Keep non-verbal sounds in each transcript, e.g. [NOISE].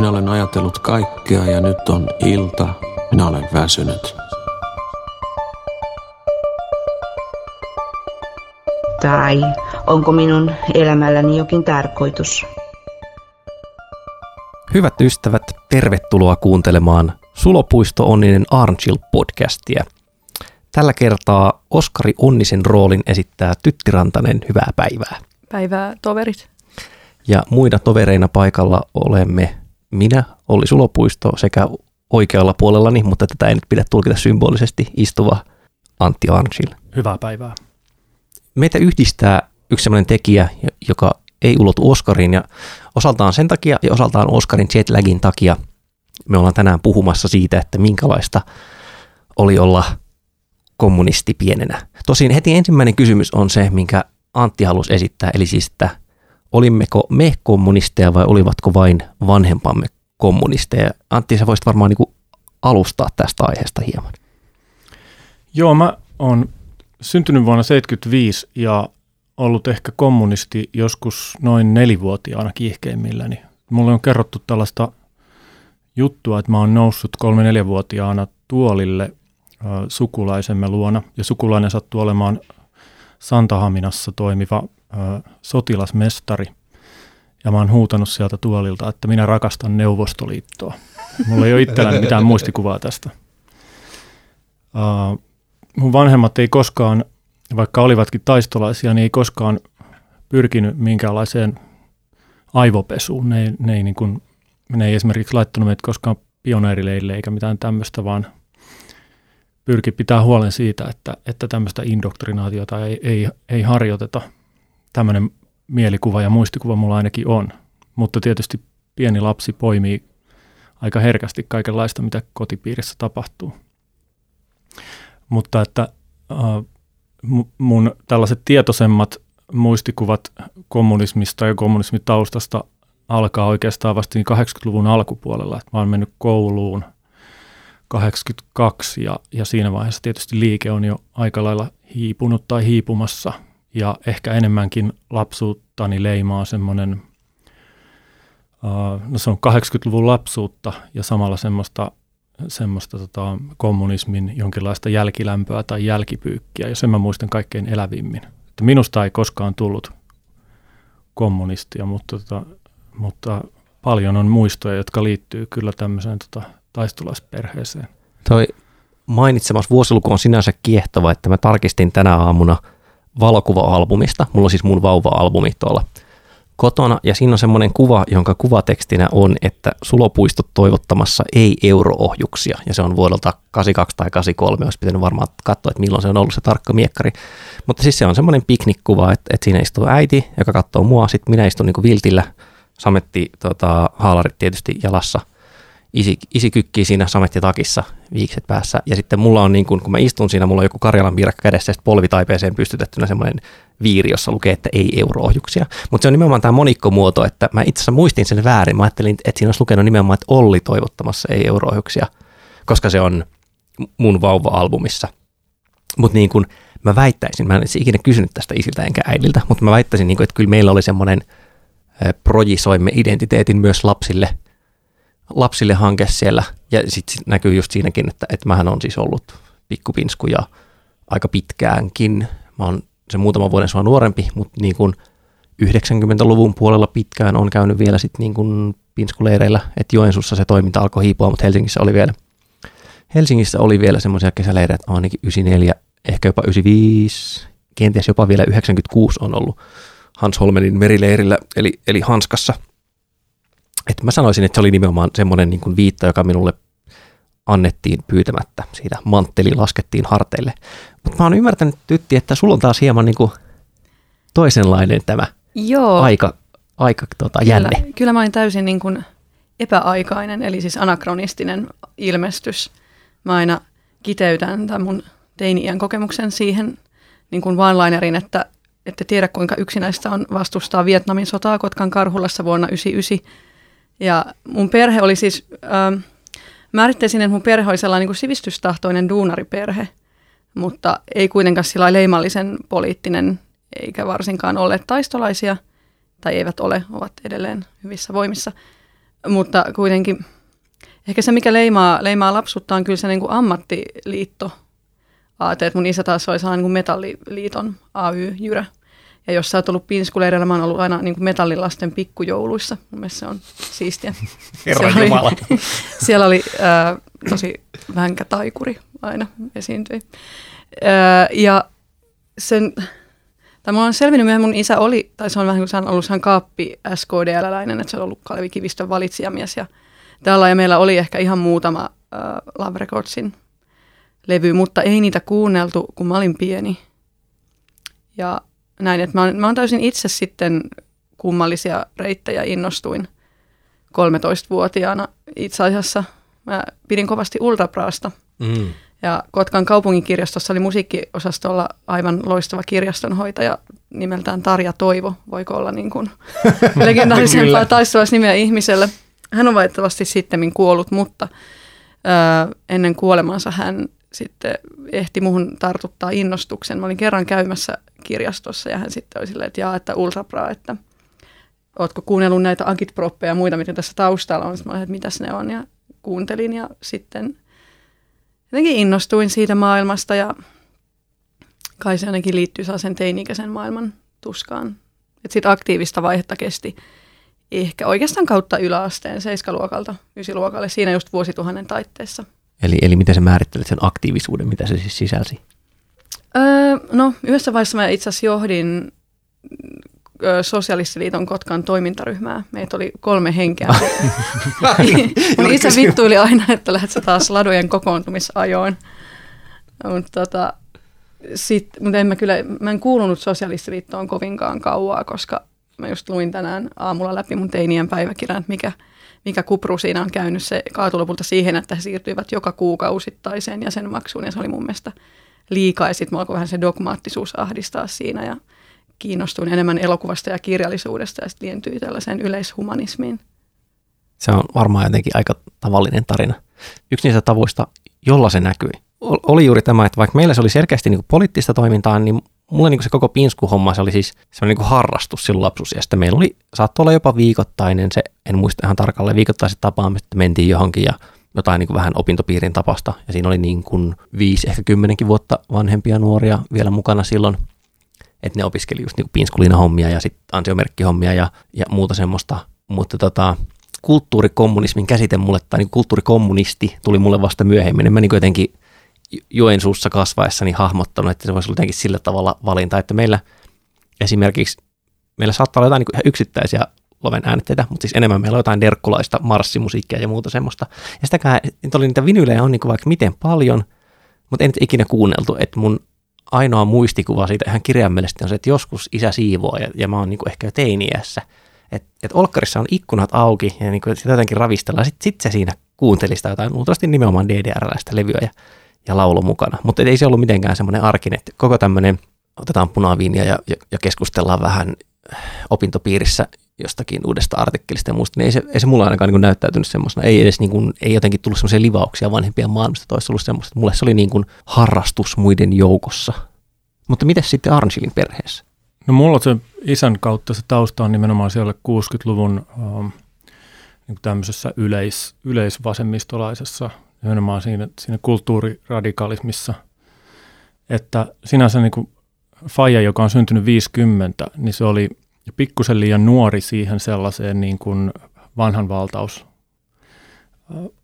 Minä olen ajatellut kaikkea ja nyt on ilta. Minä olen väsynyt. Tai onko minun elämälläni jokin tarkoitus? Hyvät ystävät, tervetuloa kuuntelemaan Sulopuisto Onninen Arnchill-podcastia. Tällä kertaa Oskari Onnisen roolin esittää Tytti Rantanen. Hyvää päivää. Päivää toverit. Ja muina tovereina paikalla olemme minä, Olli Sulopuisto, sekä oikealla puolellani, mutta tätä ei nyt pidä tulkita symbolisesti, istuva Antti Arnchill. Hyvää päivää. Meitä yhdistää yksi sellainen tekijä, joka ei ulotu Oscariin ja osaltaan sen takia ja osaltaan Oscarin jetlagin takia me ollaan tänään puhumassa siitä, että minkälaista oli olla kommunisti pienenä. Tosin heti ensimmäinen kysymys on se, minkä Antti halusi esittää, eli siis, että olimmeko me kommunisteja vai olivatko vain vanhempamme kommunisteja? Antti, sä voisit varmaan niin alustaa tästä aiheesta hieman. Joo, mä oon syntynyt vuonna 1975 ja ollut ehkä kommunisti joskus noin nelivuotiaana kiihkeimmilläni. Mulle on kerrottu tällaista juttua, että mä oon noussut kolme-neljävuotiaana tuolille äh, sukulaisemme luona ja sukulainen sattuu olemaan Santahaminassa toimiva äh, sotilasmestari. Ja mä oon huutanut sieltä tuolilta, että minä rakastan Neuvostoliittoa. Mulla ei ole itselläni mitään muistikuvaa tästä. Äh, mun vanhemmat ei koskaan, vaikka olivatkin taistolaisia, niin ei koskaan pyrkinyt minkäänlaiseen aivopesuun. Ne ne ei, niin kuin, ne ei esimerkiksi laittanut meitä koskaan pioneerileille eikä mitään tämmöistä, vaan pyrki pitää huolen siitä, että, että tämmöistä indoktrinaatiota ei, ei, ei harjoiteta. Tämmöinen mielikuva ja muistikuva mulla ainakin on. Mutta tietysti pieni lapsi poimii aika herkästi kaikenlaista, mitä kotipiirissä tapahtuu. Mutta että äh, mun tällaiset tietoisemmat muistikuvat kommunismista ja kommunismitaustasta alkaa oikeastaan vasta 80-luvun niin alkupuolella. Että mä oon mennyt kouluun 82 ja, ja siinä vaiheessa tietysti liike on jo aika lailla hiipunut tai hiipumassa ja ehkä enemmänkin lapsuuttani leimaa semmoinen, uh, no se on 80-luvun lapsuutta ja samalla semmoista semmoista tota, kommunismin jonkinlaista jälkilämpöä tai jälkipyykkiä, ja sen mä muistan kaikkein elävimmin. Että minusta ei koskaan tullut kommunistia, mutta, tota, mutta paljon on muistoja, jotka liittyy kyllä tämmöiseen tota, taistolaisperheeseen. Toi mainitsemas vuosiluku on sinänsä kiehtova, että mä tarkistin tänä aamuna valokuva-albumista. Mulla on siis mun vauva-albumi tuolla kotona. Ja siinä on semmoinen kuva, jonka kuvatekstinä on, että sulopuistot toivottamassa ei euroohjuksia. Ja se on vuodelta 82 tai 83, olisi pitänyt varmaan katsoa, että milloin se on ollut se tarkka miekkari. Mutta siis se on semmoinen piknikkuva, että, että siinä istuu äiti, joka katsoo mua, sitten minä istun niin viltillä, sametti tota, haalarit tietysti jalassa, isi, isi kykkii siinä samettitakissa viikset päässä. Ja sitten mulla on niin kun, kun mä istun siinä, mulla on joku Karjalan piirakka kädessä ja polvitaipeeseen pystytettynä semmoinen viiri, jossa lukee, että ei euroohjuksia. Mutta se on nimenomaan tämä monikkomuoto, että mä itse asiassa muistin sen väärin. Mä ajattelin, että siinä olisi lukenut nimenomaan, että Olli toivottamassa ei euroohjuksia, koska se on mun vauva-albumissa. Mutta niin kuin mä väittäisin, mä en ikinä kysynyt tästä isiltä enkä äidiltä, mutta mä väittäisin, niin kuin, että kyllä meillä oli semmoinen projisoimme identiteetin myös lapsille – lapsille hanke siellä. Ja sitten sit näkyy just siinäkin, että, että mähän on siis ollut pikkupinsku ja aika pitkäänkin. Mä oon se muutama vuoden sua nuorempi, mutta niin kuin 90-luvun puolella pitkään on käynyt vielä sitten niin kuin pinskuleireillä, että Joensuussa se toiminta alkoi hiipua, mutta Helsingissä oli vielä, Helsingissä oli vielä semmoisia kesäleirejä, että ainakin 94, ehkä jopa 95, kenties jopa vielä 96 on ollut Hans Holmenin merileirillä, eli, eli Hanskassa – että mä sanoisin, että se oli nimenomaan semmoinen niin kuin viitta, joka minulle annettiin pyytämättä. Siitä mantteli laskettiin harteille. Mutta mä oon ymmärtänyt, Tytti, että sulla on taas hieman niin kuin toisenlainen tämä Joo. aika, aika tota, kyllä, jänne. Kyllä mä olin täysin niin kuin epäaikainen, eli siis anakronistinen ilmestys. Mä aina kiteytän tämän mun teini-iän kokemuksen siihen niin kuin one-linerin, että ette tiedä kuinka yksinäistä on vastustaa Vietnamin sotaa Kotkan Karhulassa vuonna 1999 ja mun perhe oli siis, ähm, määrittäisin, että mun perhe oli sellainen niin kuin sivistystahtoinen duunariperhe, mutta ei kuitenkaan sillä leimallisen poliittinen, eikä varsinkaan ole taistolaisia, tai eivät ole, ovat edelleen hyvissä voimissa. mutta kuitenkin ehkä se, mikä leimaa, leimaa lapsuutta, on kyllä se niin kuin ammattiliitto aate. Että mun isä taas oli sellainen niin metalliliiton AY-jyrä. Ja jos sä oot ollut pinskuleireillä, mä oon ollut aina niin kuin metallilasten pikkujouluissa. Mun mielestä se on siistiä. [LAUGHS] Herran siellä Jumala. Oli, [LAUGHS] siellä oli äh, tosi vänkä taikuri aina esiintyi. Äh, ja sen, tai mulla on selvinnyt myöhemmin, mun isä oli, tai se on vähän kuin se on ollut sehän kaappi SKDL-läinen, että se on ollut Kalevi Kivistön valitsijamies ja tällä ja meillä oli ehkä ihan muutama äh, Love Recordsin levy, mutta ei niitä kuunneltu, kun mä olin pieni. Ja näin, että mä oon, mä oon täysin itse sitten kummallisia reittejä innostuin 13-vuotiaana itse asiassa. Mä pidin kovasti Ultrapraasta Mm. ja Kotkan kaupunginkirjastossa oli musiikkiosastolla aivan loistava kirjastonhoitaja nimeltään Tarja Toivo. Voiko olla niin kuin [LAUGHS] legendaarisempaa taistolaisnimeä ihmiselle. Hän on valitettavasti sitten kuollut, mutta ö, ennen kuolemansa hän sitten ehti muhun tartuttaa innostuksen. Mä olin kerran käymässä kirjastossa ja hän sitten oli silleen, että jaa, että Ultrapra, että ootko kuunnellut näitä agitproppeja ja muita, mitä tässä taustalla on. Sitten mä olin, että mitäs ne on ja kuuntelin ja sitten jotenkin innostuin siitä maailmasta ja kai se ainakin liittyy sen teini-ikäisen maailman tuskaan. Että sitten aktiivista vaihetta kesti ehkä oikeastaan kautta yläasteen, seiskaluokalta, ysiluokalle, siinä just vuosituhannen taitteessa. Eli, eli miten sä määrittelet sen aktiivisuuden, mitä se siis sisälsi? Öö, no, yhdessä vaiheessa mä itse asiassa johdin Sosialistiliiton Kotkan toimintaryhmää. Meitä oli kolme henkeä. [LAUGHS] Mun isä vittuili aina, että lähdet sä taas ladojen kokoontumisajoon. Mutta tota, sit, mut en mä kyllä, mä en kuulunut Sosialistiliittoon kovinkaan kauaa, koska mä just luin tänään aamulla läpi mun teinien päiväkirjan, että mikä, mikä kupru siinä on käynyt. Se kaatui lopulta siihen, että he siirtyivät joka kuukausittaiseen jäsenmaksuun ja se oli mun mielestä liikaa ja sitten alkoi vähän se dogmaattisuus ahdistaa siinä ja kiinnostuin enemmän elokuvasta ja kirjallisuudesta ja sitten lientyi tällaiseen yleishumanismiin. Se on varmaan jotenkin aika tavallinen tarina. Yksi niistä tavoista, jolla se näkyi, ol- oli juuri tämä, että vaikka meillä se oli selkeästi niin poliittista toimintaa, niin mulle niin se koko pinskuhomma, se oli siis semmoinen niin harrastus silloin lapsuus. Ja sitten meillä oli, saattoi olla jopa viikoittainen, se en muista ihan tarkalleen, viikoittaiset tapaamiset, että mentiin johonkin ja jotain niin kuin vähän opintopiirin tapasta. Ja siinä oli niin kuin viisi, ehkä kymmenenkin vuotta vanhempia nuoria vielä mukana silloin. Että ne opiskeli just niin kuin pinskulina-hommia ja sitten ansiomerkkihommia ja, ja muuta semmoista. Mutta tota, kulttuurikommunismin käsite mulle, tai niin kulttuurikommunisti tuli mulle vasta myöhemmin. En mä niin jotenkin Joensuussa kasvaessani hahmottanut, että se voisi olla jotenkin sillä tavalla valinta, että meillä esimerkiksi, meillä saattaa olla jotain niin yksittäisiä loven äänitteitä, mutta siis enemmän meillä on jotain derkkulaista marssimusiikkia ja muuta semmoista. Ja sitäkään, että oli niitä vinyylejä on niin vaikka miten paljon, mutta en nyt ikinä kuunneltu, että mun ainoa muistikuva siitä ihan kirjaimellisesti on se, että joskus isä siivoo ja, ja mä oon niin ehkä jo teiniässä. Että et Olkkarissa on ikkunat auki ja niin sitä jotenkin ravistellaan. Sitten sit se siinä kuunteli sitä jotain luultavasti nimenomaan DDR-läistä levyä ja, ja laulu mukana. Mutta ei se ollut mitenkään semmoinen arkinen, että koko tämmöinen otetaan punaviinia ja, ja, ja keskustellaan vähän opintopiirissä jostakin uudesta artikkelista ja muusta, niin ei se, ei se mulla ainakaan niin näyttäytynyt semmoisena. Ei edes niin kuin, ei jotenkin tullut semmoisia livauksia vanhempien maailmasta, tai olisi ollut semmoista. Mulle se oli niin kuin harrastus muiden joukossa. Mutta miten sitten Arnsilin perheessä? No mulla se isän kautta se tausta on nimenomaan siellä 60-luvun um, niin tämmöisessä yleis, yleisvasemmistolaisessa, nimenomaan siinä, siinä kulttuuriradikalismissa. Että sinänsä niin kuin Faija, joka on syntynyt 50, niin se oli pikkusen liian nuori siihen sellaiseen niin kuin vanhan valtaus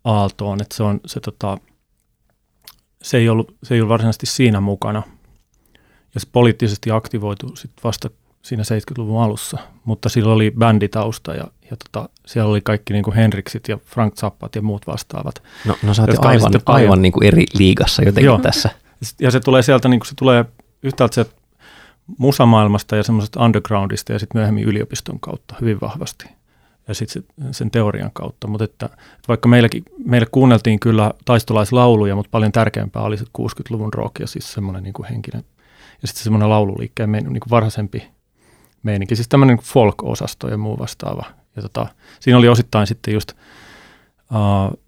aaltoon, että se, on, se, tota, se, ei ollut, se ei ollut varsinaisesti siinä mukana. Ja se poliittisesti aktivoitu sit vasta siinä 70-luvun alussa, mutta sillä oli bänditausta ja, ja tota, siellä oli kaikki niin kuin Henriksit ja Frank Zappat ja muut vastaavat. No, no sä oot jo aivan, aivan niin kuin eri liigassa jotenkin Joo. tässä. Ja se tulee sieltä, niin kuin se tulee yhtäältä se musamaailmasta ja semmoisesta undergroundista ja sitten myöhemmin yliopiston kautta hyvin vahvasti ja sitten sen teorian kautta. Mutta että, että vaikka meilläkin, meille kuunneltiin kyllä taistolaislauluja, mutta paljon tärkeämpää oli se 60-luvun rock ja siis semmoinen niin kuin henkinen ja sitten semmoinen laululiikkeen niin kuin varhaisempi meininki, siis tämmöinen folk-osasto ja muu vastaava. Ja tota, siinä oli osittain sitten just, uh,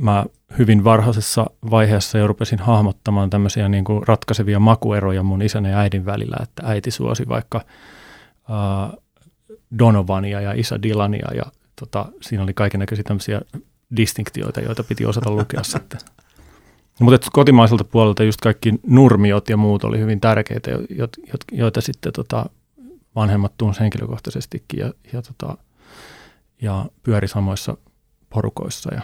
mä hyvin varhaisessa vaiheessa jo rupesin hahmottamaan tämmöisiä niin kuin ratkaisevia makueroja mun isän ja äidin välillä, että äiti suosi vaikka uh, Donovania ja isä Dylania ja tota, siinä oli kaikenlaisia tämmöisiä distinktioita, joita piti osata lukea [LAUGHS] sitten. Mutta kotimaiselta puolelta just kaikki nurmiot ja muut oli hyvin tärkeitä, joita sitten tota, vanhemmat tunsi henkilökohtaisestikin ja, ja, tota, ja pyöri samoissa porukoissa. Ja,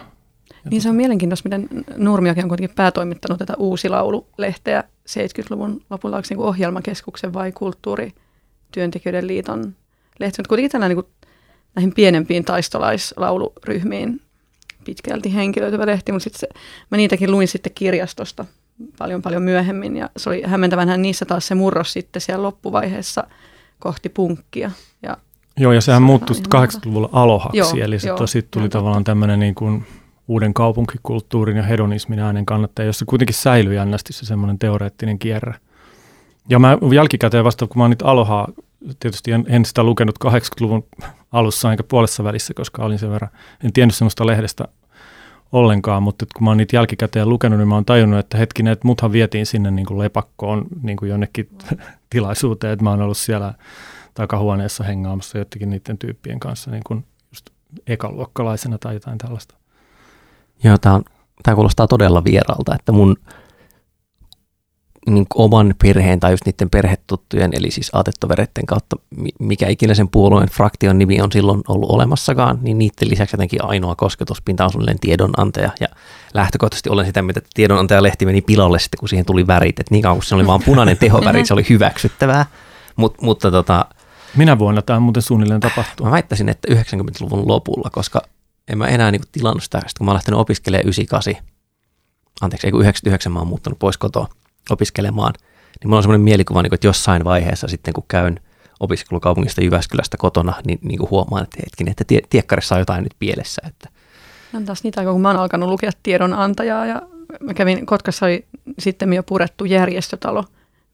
ja niin se on mielenkiintoista, miten Nurmiakin on kuitenkin päätoimittanut tätä uusi laululehteä 70-luvun lopulla, onko niin ohjelmakeskuksen vai kulttuurityöntekijöiden liiton lehti, mutta kuitenkin tällainen niin näihin pienempiin taistolaislauluryhmiin pitkälti henkilöityvä lehti, mutta sitten mä niitäkin luin sitten kirjastosta paljon paljon myöhemmin ja se oli hämmentävänhän niissä taas se murros sitten siellä loppuvaiheessa kohti punkkia. Joo, ja sehän muuttui 80-luvulla alohaksi, joo, eli sitten tuli tavallaan tämmöinen niin kuin uuden kaupunkikulttuurin ja hedonismin äänen kannattaja, jossa kuitenkin säilyi jännästi se semmoinen teoreettinen kierre. Ja mä jälkikäteen vasta, kun mä oon nyt Alohaa, tietysti en, en sitä lukenut 80-luvun alussa enkä puolessa välissä, koska olin sen verran, en tiennyt semmoista lehdestä ollenkaan, mutta kun mä oon niitä jälkikäteen lukenut, niin mä oon tajunnut, että hetkinen, että muthan vietiin sinne niin kuin lepakkoon niin kuin jonnekin [LAUGHS] tilaisuuteen, että mä oon ollut siellä takahuoneessa hengaamassa jotenkin niiden tyyppien kanssa niin kuin just ekaluokkalaisena tai jotain tällaista. Joo, tämä, on, tämä kuulostaa todella vieraalta, että mun niin oman perheen tai just niiden perhetuttujen, eli siis aatettoveretten kautta, mikä ikinä sen puolueen fraktion nimi on silloin ollut olemassakaan, niin niiden lisäksi jotenkin ainoa kosketuspinta on suunnilleen tiedonantaja. Ja lähtökohtaisesti olen sitä mieltä, että tiedonantajalehti meni pilalle sitten, kun siihen tuli värit. Että niin kauan kun se oli vain punainen tehoväri, [LAUGHS] se oli hyväksyttävää. Mut, mutta tota, Minä vuonna tämä muuten suunnilleen tapahtuu? Mä väittäisin, että 90-luvun lopulla, koska en mä enää niinku tilannut sitä, kun mä olen lähtenyt opiskelemaan 98, anteeksi, ei 99 mä oon muuttanut pois kotoa opiskelemaan, niin mulla on semmoinen mielikuva, niin kuin, että jossain vaiheessa sitten kun käyn opiskelukaupungista Jyväskylästä kotona, niin, niin kuin huomaan, että hetkin, että tie, tiekkarissa on jotain nyt pielessä. Että. On taas niitä aikaa, kun mä oon alkanut lukea tiedonantajaa ja mä kävin, Kotkassa oli sitten jo purettu järjestötalo,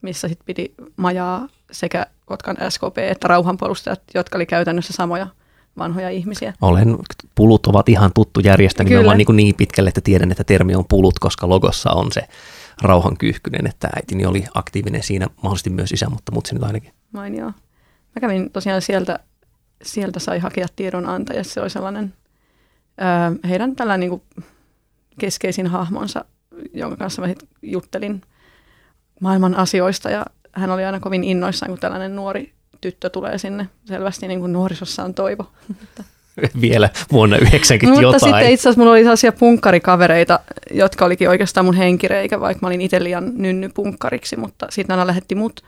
missä sitten piti majaa sekä Kotkan SKP että rauhanpuolustajat, jotka oli käytännössä samoja vanhoja ihmisiä. Olen, pulut ovat ihan tuttu järjestö, nimenomaan niin, niin pitkälle, että tiedän, että termi on pulut, koska logossa on se rauhankyyhkynen, että äitini oli aktiivinen siinä, mahdollisesti myös isä, mutta mutsi nyt ainakin. Mainio. Mä kävin tosiaan sieltä, sieltä sai hakea tiedonantaja, se oli sellainen ö, heidän tällainen niin kuin keskeisin hahmonsa, jonka kanssa mä juttelin maailman asioista ja hän oli aina kovin innoissaan, kun tällainen nuori tyttö tulee sinne. Selvästi niin kuin nuorisossa on toivo. [LAUGHS] vielä vuonna 90 no, jotain. Mutta sitten itse asiassa mulla oli sellaisia punkkarikavereita, jotka olikin oikeastaan mun henkireikä, vaikka mä olin itse liian nynny punkkariksi, mutta sitten aina lähetti mut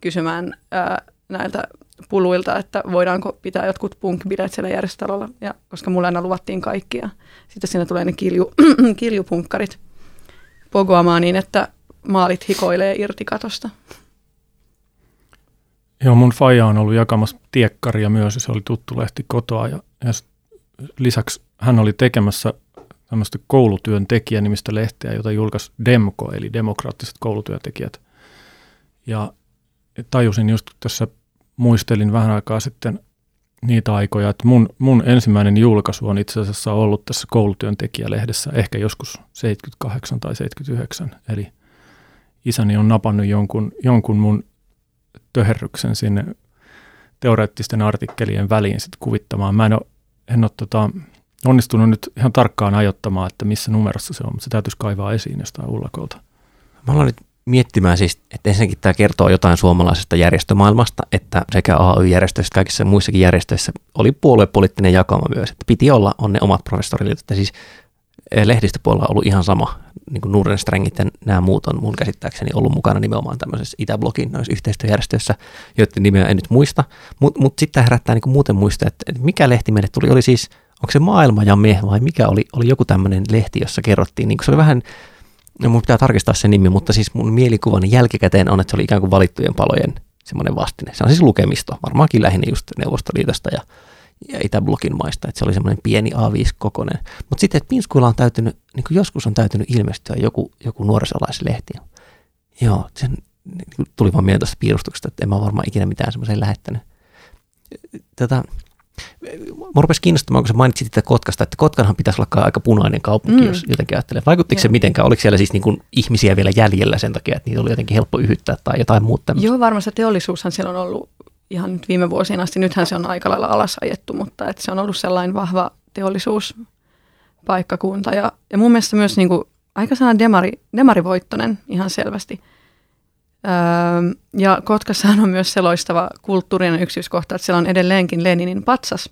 kysymään ää, näiltä puluilta, että voidaanko pitää jotkut punk-bileet siellä järjestötalolla, ja koska mulle aina luvattiin kaikki, ja sitten siinä tulee ne kilju, [CLEARS THROAT] kiljupunkkarit pogoamaan niin, että maalit hikoilee irti katosta. Joo, mun faija on ollut jakamassa tiekkaria myös, ja se oli tuttu lehti kotoa, ja ja lisäksi hän oli tekemässä tämmöistä koulutyöntekijä nimistä lehteä, jota julkaisi DEMKO, eli demokraattiset koulutyöntekijät. Ja tajusin just tässä, muistelin vähän aikaa sitten niitä aikoja, että mun, mun ensimmäinen julkaisu on itse asiassa ollut tässä koulutyöntekijälehdessä ehkä joskus 78 tai 79. Eli isäni on napannut jonkun, jonkun mun töherryksen sinne teoreettisten artikkelien väliin sit kuvittamaan. Mä en ole en ole tota, onnistunut nyt ihan tarkkaan ajottamaan, että missä numerossa se on, mutta se täytyisi kaivaa esiin jostain ullakolta. Mä aloin nyt miettimään siis, että ensinnäkin tämä kertoo jotain suomalaisesta järjestömaailmasta, että sekä AY-järjestöissä kaikissa muissakin järjestöissä oli puoluepoliittinen jakama myös, että piti olla, on ne omat professoriliitot, että siis lehdistöpuolella on ollut ihan sama, niin kuin Nurensträngit ja nämä muut on mun käsittääkseni ollut mukana nimenomaan tämmöisessä Itäblogin noissa yhteistyöjärjestöissä, joiden nimeä en nyt muista, mutta mut sitten tämä herättää niin kuin muuten muista, että, että mikä lehti meille tuli, oli siis, onko se Maailma ja me vai mikä oli, oli joku tämmöinen lehti, jossa kerrottiin, niin kuin se oli vähän, no mun pitää tarkistaa se nimi, mutta siis mun mielikuvani jälkikäteen on, että se oli ikään kuin valittujen palojen semmoinen vastine. Se on siis lukemisto, varmaankin lähinnä just Neuvostoliitosta ja ja Itäblokin maista, että se oli semmoinen pieni A5-kokoinen. Mutta sitten, että Pinskuilla on täytynyt, niin kuin joskus on täytynyt ilmestyä joku, joku nuorisolaislehti. Joo, sen niin tuli vaan mieleen tuosta piirustuksesta, että en mä varmaan ikinä mitään semmoiseen lähettänyt. Tätä, Mä rupesi kiinnostamaan, kun sä mainitsit tätä Kotkasta, että Kotkanhan pitäisi olla aika punainen kaupunki, mm. jos jotenkin ajattelee. Vaikuttiko Joo. se mitenkään? Oliko siellä siis niin kuin ihmisiä vielä jäljellä sen takia, että niitä oli jotenkin helppo yhyttää tai jotain muuta? Joo, varmasti teollisuushan siellä on ollut ihan nyt viime vuosina asti. Nythän se on aika lailla alas ajettu, mutta että se on ollut sellainen vahva teollisuuspaikkakunta. Ja, ja mun mielestä myös niin kuin, aika sellainen demari, demarivoittonen ihan selvästi. Öö, ja Kotkassahan on myös se loistava kulttuurinen yksityiskohta, että siellä on edelleenkin Leninin patsas,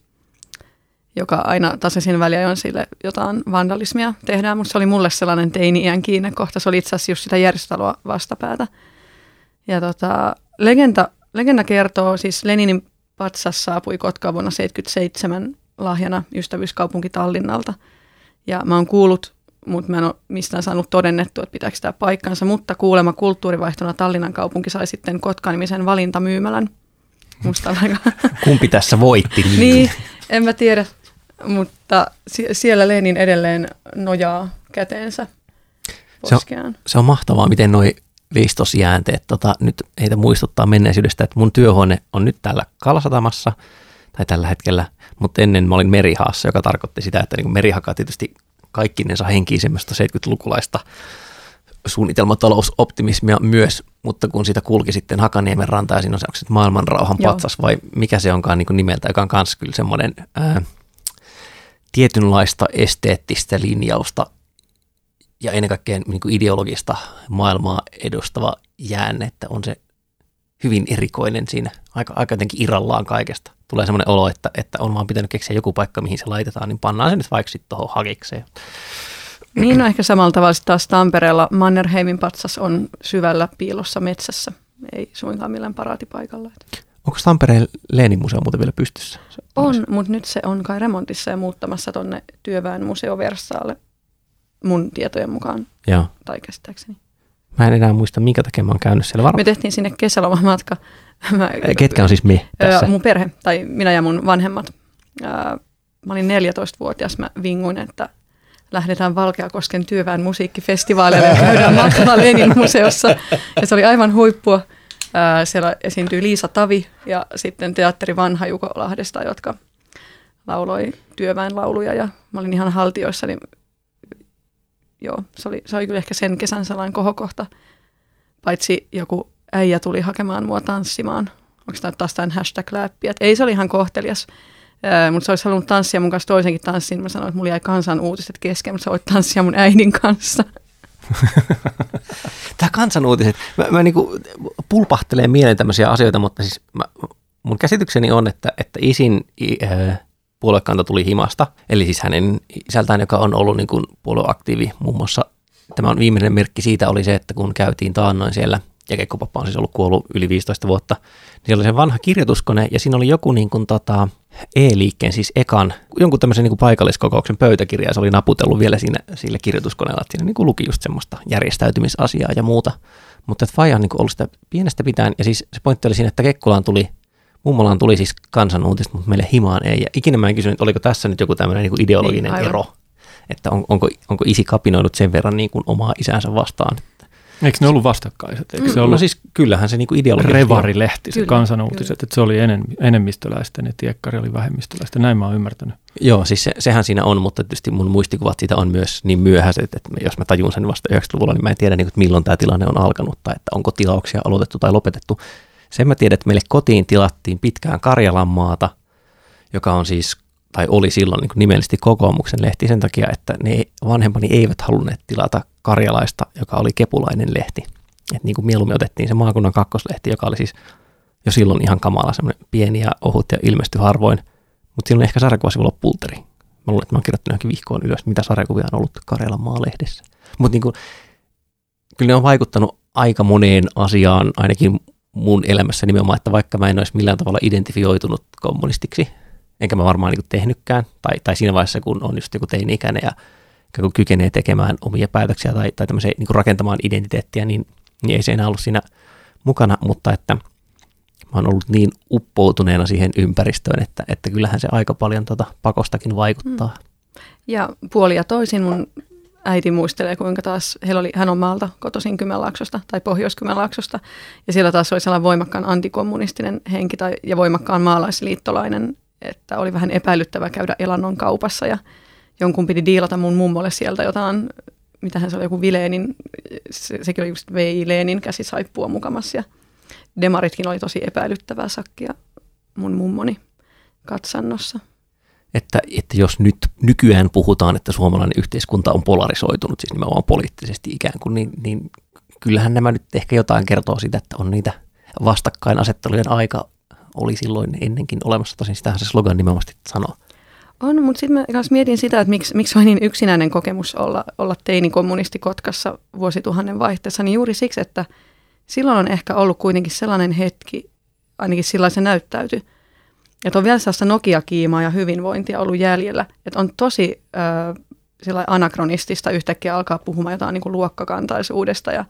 joka aina tasaisin väliä on sille jotain vandalismia tehdään, mutta se oli mulle sellainen teini-iän kiinnekohta. Se oli itse asiassa just sitä järjestötaloa vastapäätä. Ja tota, legenda, legenda kertoo, siis Leninin patsas saapui Kotkaan vuonna 1977 lahjana ystävyyskaupunki Tallinnalta. Ja mä oon kuullut, mutta mä en ole mistään saanut todennettu, että pitääkö tämä paikkansa, mutta kuulema kulttuurivaihtona Tallinnan kaupunki sai sitten Kotka-nimisen valintamyymälän. Musta aika... [LAUGHS] Kumpi tässä voitti? Niin, [LAUGHS] niin en mä tiedä, mutta siellä Lenin edelleen nojaa käteensä se on, se on mahtavaa, miten noi liistosjäänteet tota, nyt heitä muistuttaa menneisyydestä, että mun työhuone on nyt täällä Kalasatamassa tai tällä hetkellä, mutta ennen mä olin merihaassa, joka tarkoitti sitä, että niin merihaka tietysti kaikkinensa henkii semmoista 70-lukulaista suunnitelmatalousoptimismia myös, mutta kun sitä kulki sitten Hakaniemen ranta ja siinä on se maailmanrauhan patsas vai mikä se onkaan niin nimeltä, joka on myös kyllä semmoinen ää, tietynlaista esteettistä linjausta ja ennen kaikkea niin kuin ideologista maailmaa edustava jäänne, että on se hyvin erikoinen siinä, aika, aika jotenkin irrallaan kaikesta. Tulee semmoinen olo, että, että on vaan pitänyt keksiä joku paikka, mihin se laitetaan, niin pannaan se nyt vaikka sitten tuohon hakikseen. Niin, no ehkä samalla tavalla taas Tampereella Mannerheimin patsas on syvällä piilossa metsässä, ei suinkaan millään paraatipaikalla. Onko Tampereen Leenin museo muuten vielä pystyssä? on, mutta nyt se on kai remontissa ja muuttamassa tuonne työväen museo Versaalle mun tietojen mukaan. Joo. Tai käsittääkseni. Mä en enää muista, minkä takia mä oon käynyt siellä varmaan. Me tehtiin sinne kesälomamatka. Mä, Ketkä on siis me tässä? Mun perhe, tai minä ja mun vanhemmat. Mä olin 14-vuotias, mä vinguin, että lähdetään Valkeakosken työväen musiikkifestivaalille ja käydään matkalla Lenin museossa. Ja se oli aivan huippua. Siellä esiintyi Liisa Tavi ja sitten teatteri Vanha Juko Lahdesta, jotka lauloi työväenlauluja ja mä olin ihan haltioissa, niin joo, se oli, se oli kyllä ehkä sen kesän sellainen kohokohta. Paitsi joku äijä tuli hakemaan mua tanssimaan. Onko tämä taas tämän hashtag-läppiä? Ei se oli ihan kohtelias, mutta se olisi halunnut tanssia mun kanssa toisenkin tanssin. Mä sanoin, että mulla jäi kansan uutiset kesken, mutta sä voit tanssia mun äidin kanssa. [LAUGHS] Tämä kansanuutiset, mä, mä niinku pulpahtelee mieleen tämmöisiä asioita, mutta siis mä, mun käsitykseni on, että, että isin äh, puoluekanta tuli himasta, eli siis hänen isältään, joka on ollut niin kuin puolueaktiivi muun muassa. Tämä on viimeinen merkki siitä oli se, että kun käytiin taannoin siellä, ja Kekkopappa on siis ollut kuollut yli 15 vuotta, niin siellä oli se vanha kirjoituskone, ja siinä oli joku niin kuin tota, E-liikkeen, siis ekan, jonkun tämmöisen niin kuin paikalliskokouksen pöytäkirja, ja se oli naputellut vielä siinä, sillä kirjoituskoneella, että siinä niin kuin luki just semmoista järjestäytymisasiaa ja muuta. Mutta Faija on niin ollut sitä pienestä pitäen, ja siis se pointti oli siinä, että Kekkulaan tuli Mummolaan tuli siis kansanuutista, mutta meille himaan ei. Ja ikinä mä en kysynyt, oliko tässä nyt joku tämmöinen niin ideologinen niin, ero, että on, onko, onko isi kapinoinut sen verran niin kuin omaa isänsä vastaan. Eikö ne ollut vastakkaiset? Eikö se mm. ollut no siis kyllähän se niin ideologia. Revarilehti, se kansanuutiset, että se oli enem, enemmistöläisten ja tiekkari oli vähemmistöläisten. Näin mä oon ymmärtänyt. Joo, siis se, sehän siinä on, mutta tietysti mun muistikuvat siitä on myös niin myöhäiset, että jos mä tajun sen vasta 90-luvulla, niin mä en tiedä, niin, että milloin tämä tilanne on alkanut tai että onko tilauksia aloitettu tai lopetettu. Sen mä tiedän, että meille kotiin tilattiin pitkään Karjalan maata, joka on siis, tai oli silloin niin nimellisesti kokoomuksen lehti sen takia, että ne vanhempani eivät halunneet tilata karjalaista, joka oli kepulainen lehti. Et niin kuin mieluummin otettiin se maakunnan kakkoslehti, joka oli siis jo silloin ihan kamala, semmoinen pieni ja ohut ja ilmestyi harvoin. Mutta silloin ehkä sarjakuvasivulla pulteri. Mä luulen, että mä oon kirjoittanut johonkin vihkoon ylös, mitä sarjakuvia on ollut Karjalan maalehdessä. Mutta niin kyllä ne on vaikuttanut aika moneen asiaan, ainakin mun elämässä nimenomaan, että vaikka mä en olisi millään tavalla identifioitunut kommunistiksi, enkä mä varmaan niin tehnytkään, tai, tai siinä vaiheessa, kun on just joku teini-ikäinen ja kun kykenee tekemään omia päätöksiä tai, tai niin rakentamaan identiteettiä, niin, niin ei se enää ollut siinä mukana, mutta että mä oon ollut niin uppoutuneena siihen ympäristöön, että, että kyllähän se aika paljon tota pakostakin vaikuttaa. Mm. Ja puoli ja toisin mun äiti muistelee, kuinka taas heillä oli, hän on maalta kotoisin Kymenlaaksosta tai Pohjois-Kymenlaaksosta, ja siellä taas oli sellainen voimakkaan antikommunistinen henki tai, ja voimakkaan maalaisliittolainen, että oli vähän epäilyttävää käydä elannon kaupassa. Ja jonkun piti diilata mun mummolle sieltä jotain, mitähän se oli, joku Vileenin, se, sekin oli just vei Leenin käsisaippua mukamassa ja demaritkin oli tosi epäilyttävää sakkia mun mummoni katsannossa. Että, että jos nyt nykyään puhutaan, että suomalainen yhteiskunta on polarisoitunut, siis nimenomaan poliittisesti ikään kuin, niin, niin kyllähän nämä nyt ehkä jotain kertoo siitä, että on niitä vastakkainasettelujen aika oli silloin ennenkin olemassa. Tosin sitähän se slogan nimenomaan sanoo. On, mutta sitten mä mietin sitä, että miksi, miksi on niin yksinäinen kokemus olla, olla teinikommunisti Kotkassa vuosituhannen vaihteessa, niin juuri siksi, että silloin on ehkä ollut kuitenkin sellainen hetki, ainakin sillä se näyttäytyi, että on vielä sellaista Nokia-kiimaa ja hyvinvointia ollut jäljellä, että on tosi äh, anakronistista yhtäkkiä alkaa puhumaan jotain niin kuin luokkakantaisuudesta ja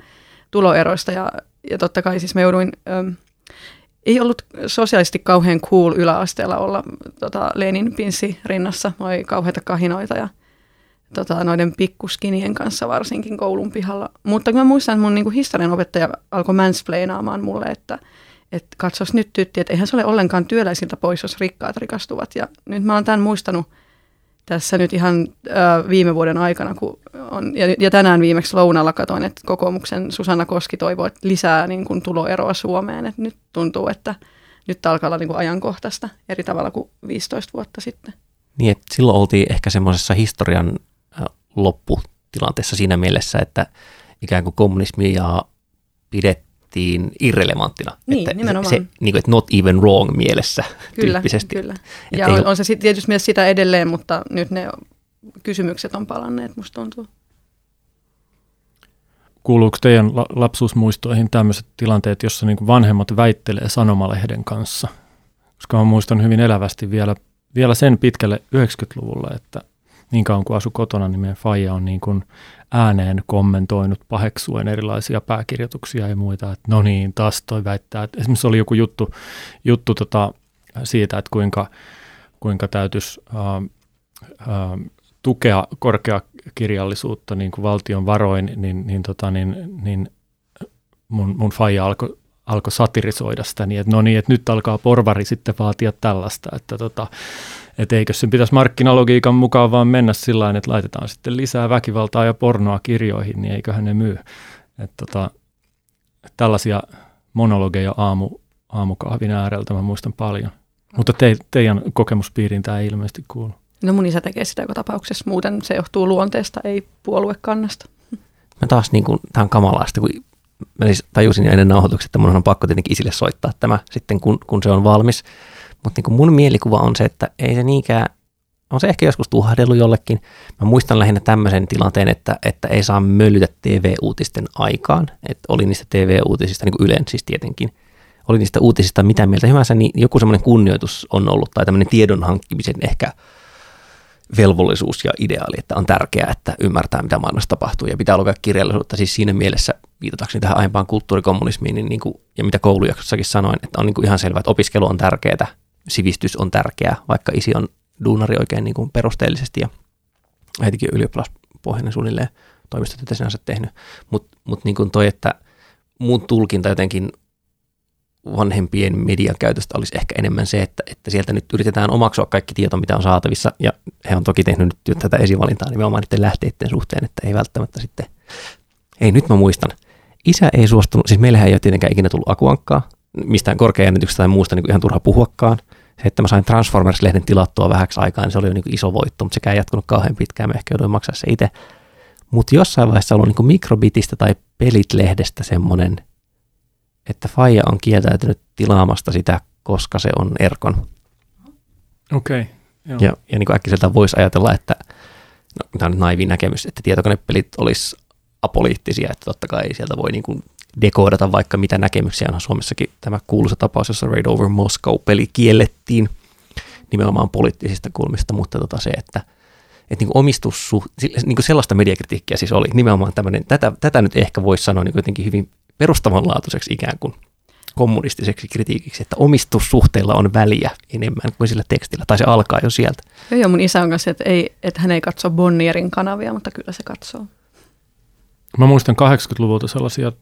tuloeroista ja, ja totta kai siis mä jouduin... Äh, ei ollut sosiaalisesti kauhean cool yläasteella olla tota, Lenin pinssi rinnassa. Oli kauheita kahinoita ja tota, noiden pikkuskinien kanssa varsinkin koulun pihalla. Mutta mä muistan, että mun niin historian opettaja alkoi mansplainaamaan mulle, että et katsos nyt tytti, että eihän se ole ollenkaan työläisiltä pois, jos rikkaat rikastuvat. Ja nyt mä oon tämän muistanut tässä nyt ihan äh, viime vuoden aikana, kun on, ja, ja tänään viimeksi lounalla katoin, että kokoomuksen Susanna Koski toivoo että lisää niin kuin, tuloeroa Suomeen. Että nyt tuntuu, että nyt alkaa olla niin kuin, ajankohtaista eri tavalla kuin 15 vuotta sitten. Niin, että silloin oltiin ehkä semmoisessa historian lopputilanteessa siinä mielessä, että ikään kuin kommunismia pidettiin pidettiin irrelevanttina. Niin, että nimenomaan. Se, niin kuin, että not even wrong mielessä kyllä, tyyppisesti. Kyllä, ja on, on se sitten tietysti myös sitä edelleen, mutta nyt ne kysymykset on palanneet, musta tuntuu. Kuuluuko teidän lapsuusmuistoihin tämmöiset tilanteet, jossa niin vanhemmat väittelee sanomalehden kanssa? Koska mä muistan hyvin elävästi vielä, vielä sen pitkälle 90-luvulla, että niin kauan kuin asu kotona, niin meidän faija on niin kuin ääneen kommentoinut paheksuen erilaisia pääkirjoituksia ja muita, että no niin, taas toi väittää, että esimerkiksi oli joku juttu, juttu tota, siitä, että kuinka, kuinka täytyisi äh, äh, tukea korkeakirjallisuutta niin kuin valtion varoin, niin, niin, tota, niin, niin mun, mun faija alkoi alko satirisoida sitä niin, että no niin, että nyt alkaa porvari sitten vaatia tällaista, että tota, että eikö sen pitäisi markkinalogiikan mukaan vaan mennä sillä että laitetaan sitten lisää väkivaltaa ja pornoa kirjoihin, niin eiköhän ne myy. Että tota, tällaisia monologeja aamu, aamukahvin ääreltä mä muistan paljon. Mutta te, teidän kokemuspiiriin tämä ei ilmeisesti kuulu. No mun isä tekee sitä joka tapauksessa, muuten se johtuu luonteesta, ei puoluekannasta. Mä taas, niin kuin, tämä on kamalaista, kun mä siis tajusin ennen nauhoituksia, että mun on pakko tietenkin isille soittaa tämä sitten, kun, kun se on valmis. Mutta niin mun mielikuva on se, että ei se niinkään, on se ehkä joskus tuhahdellut jollekin. Mä muistan lähinnä tämmöisen tilanteen, että, että ei saa möllytä TV-uutisten aikaan. Että oli niistä TV-uutisista, niin kuin Ylen siis tietenkin, oli niistä uutisista mitä mieltä hyvänsä, niin joku semmoinen kunnioitus on ollut, tai tämmöinen tiedon hankkimisen ehkä velvollisuus ja ideaali, että on tärkeää, että ymmärtää, mitä maailmassa tapahtuu, ja pitää lukea kirjallisuutta. Siis siinä mielessä, viitatakseni tähän aiempaan kulttuurikommunismiin, niin, niin kuin, ja mitä koulujaksossakin sanoin, että on niin kuin ihan selvää, että opiskelu on tärkeää, sivistys on tärkeää, vaikka isi on duunari oikein niin kuin perusteellisesti ja äitikin on ylioppilaspohjainen suunnilleen toimistotyötä sinänsä tehnyt. Mutta mut niin kuin toi, että mun tulkinta jotenkin vanhempien median käytöstä olisi ehkä enemmän se, että, että sieltä nyt yritetään omaksua kaikki tieto, mitä on saatavissa, ja he on toki tehnyt nyt tätä esivalintaa nimenomaan niiden lähteiden suhteen, että ei välttämättä sitten, ei nyt mä muistan, isä ei suostunut, siis meillähän ei ole tietenkään ikinä tullut akuankkaa, mistään korkeajännityksestä tai muusta niin ihan turha puhuakaan, se, että mä sain Transformers-lehden tilattua vähäksi aikaa, niin se oli jo niin kuin iso voitto, mutta sekä ei jatkunut kauhean pitkään, mä ehkä jouduin maksaa se itse. Mutta jossain vaiheessa ollut niin mikrobitistä tai pelit-lehdestä semmoinen, että Faija on kieltäytynyt tilaamasta sitä, koska se on Erkon. Okei. Okay, ja, ja niin kuin äkkiseltä voisi ajatella, että no, tämä on nyt naivi näkemys, että tietokonepelit olisi apoliittisia, että totta kai sieltä voi niin kuin dekoodata vaikka mitä näkemyksiä on Suomessakin tämä kuuluisa tapaus, jossa Raid Over Moscow-peli kiellettiin nimenomaan poliittisista kulmista, mutta tota se, että, että niin omistussuh, niin kuin sellaista mediakritiikkiä siis oli nimenomaan tämmöinen, tätä, tätä nyt ehkä voisi sanoa niin jotenkin hyvin perustavanlaatuiseksi ikään kuin kommunistiseksi kritiikiksi, että omistussuhteilla on väliä enemmän kuin sillä tekstillä, tai se alkaa jo sieltä. Joo, mun isä on kanssa, että, ei, että hän ei katso Bonnierin kanavia, mutta kyllä se katsoo. Mä muistan 80-luvulta sellaisia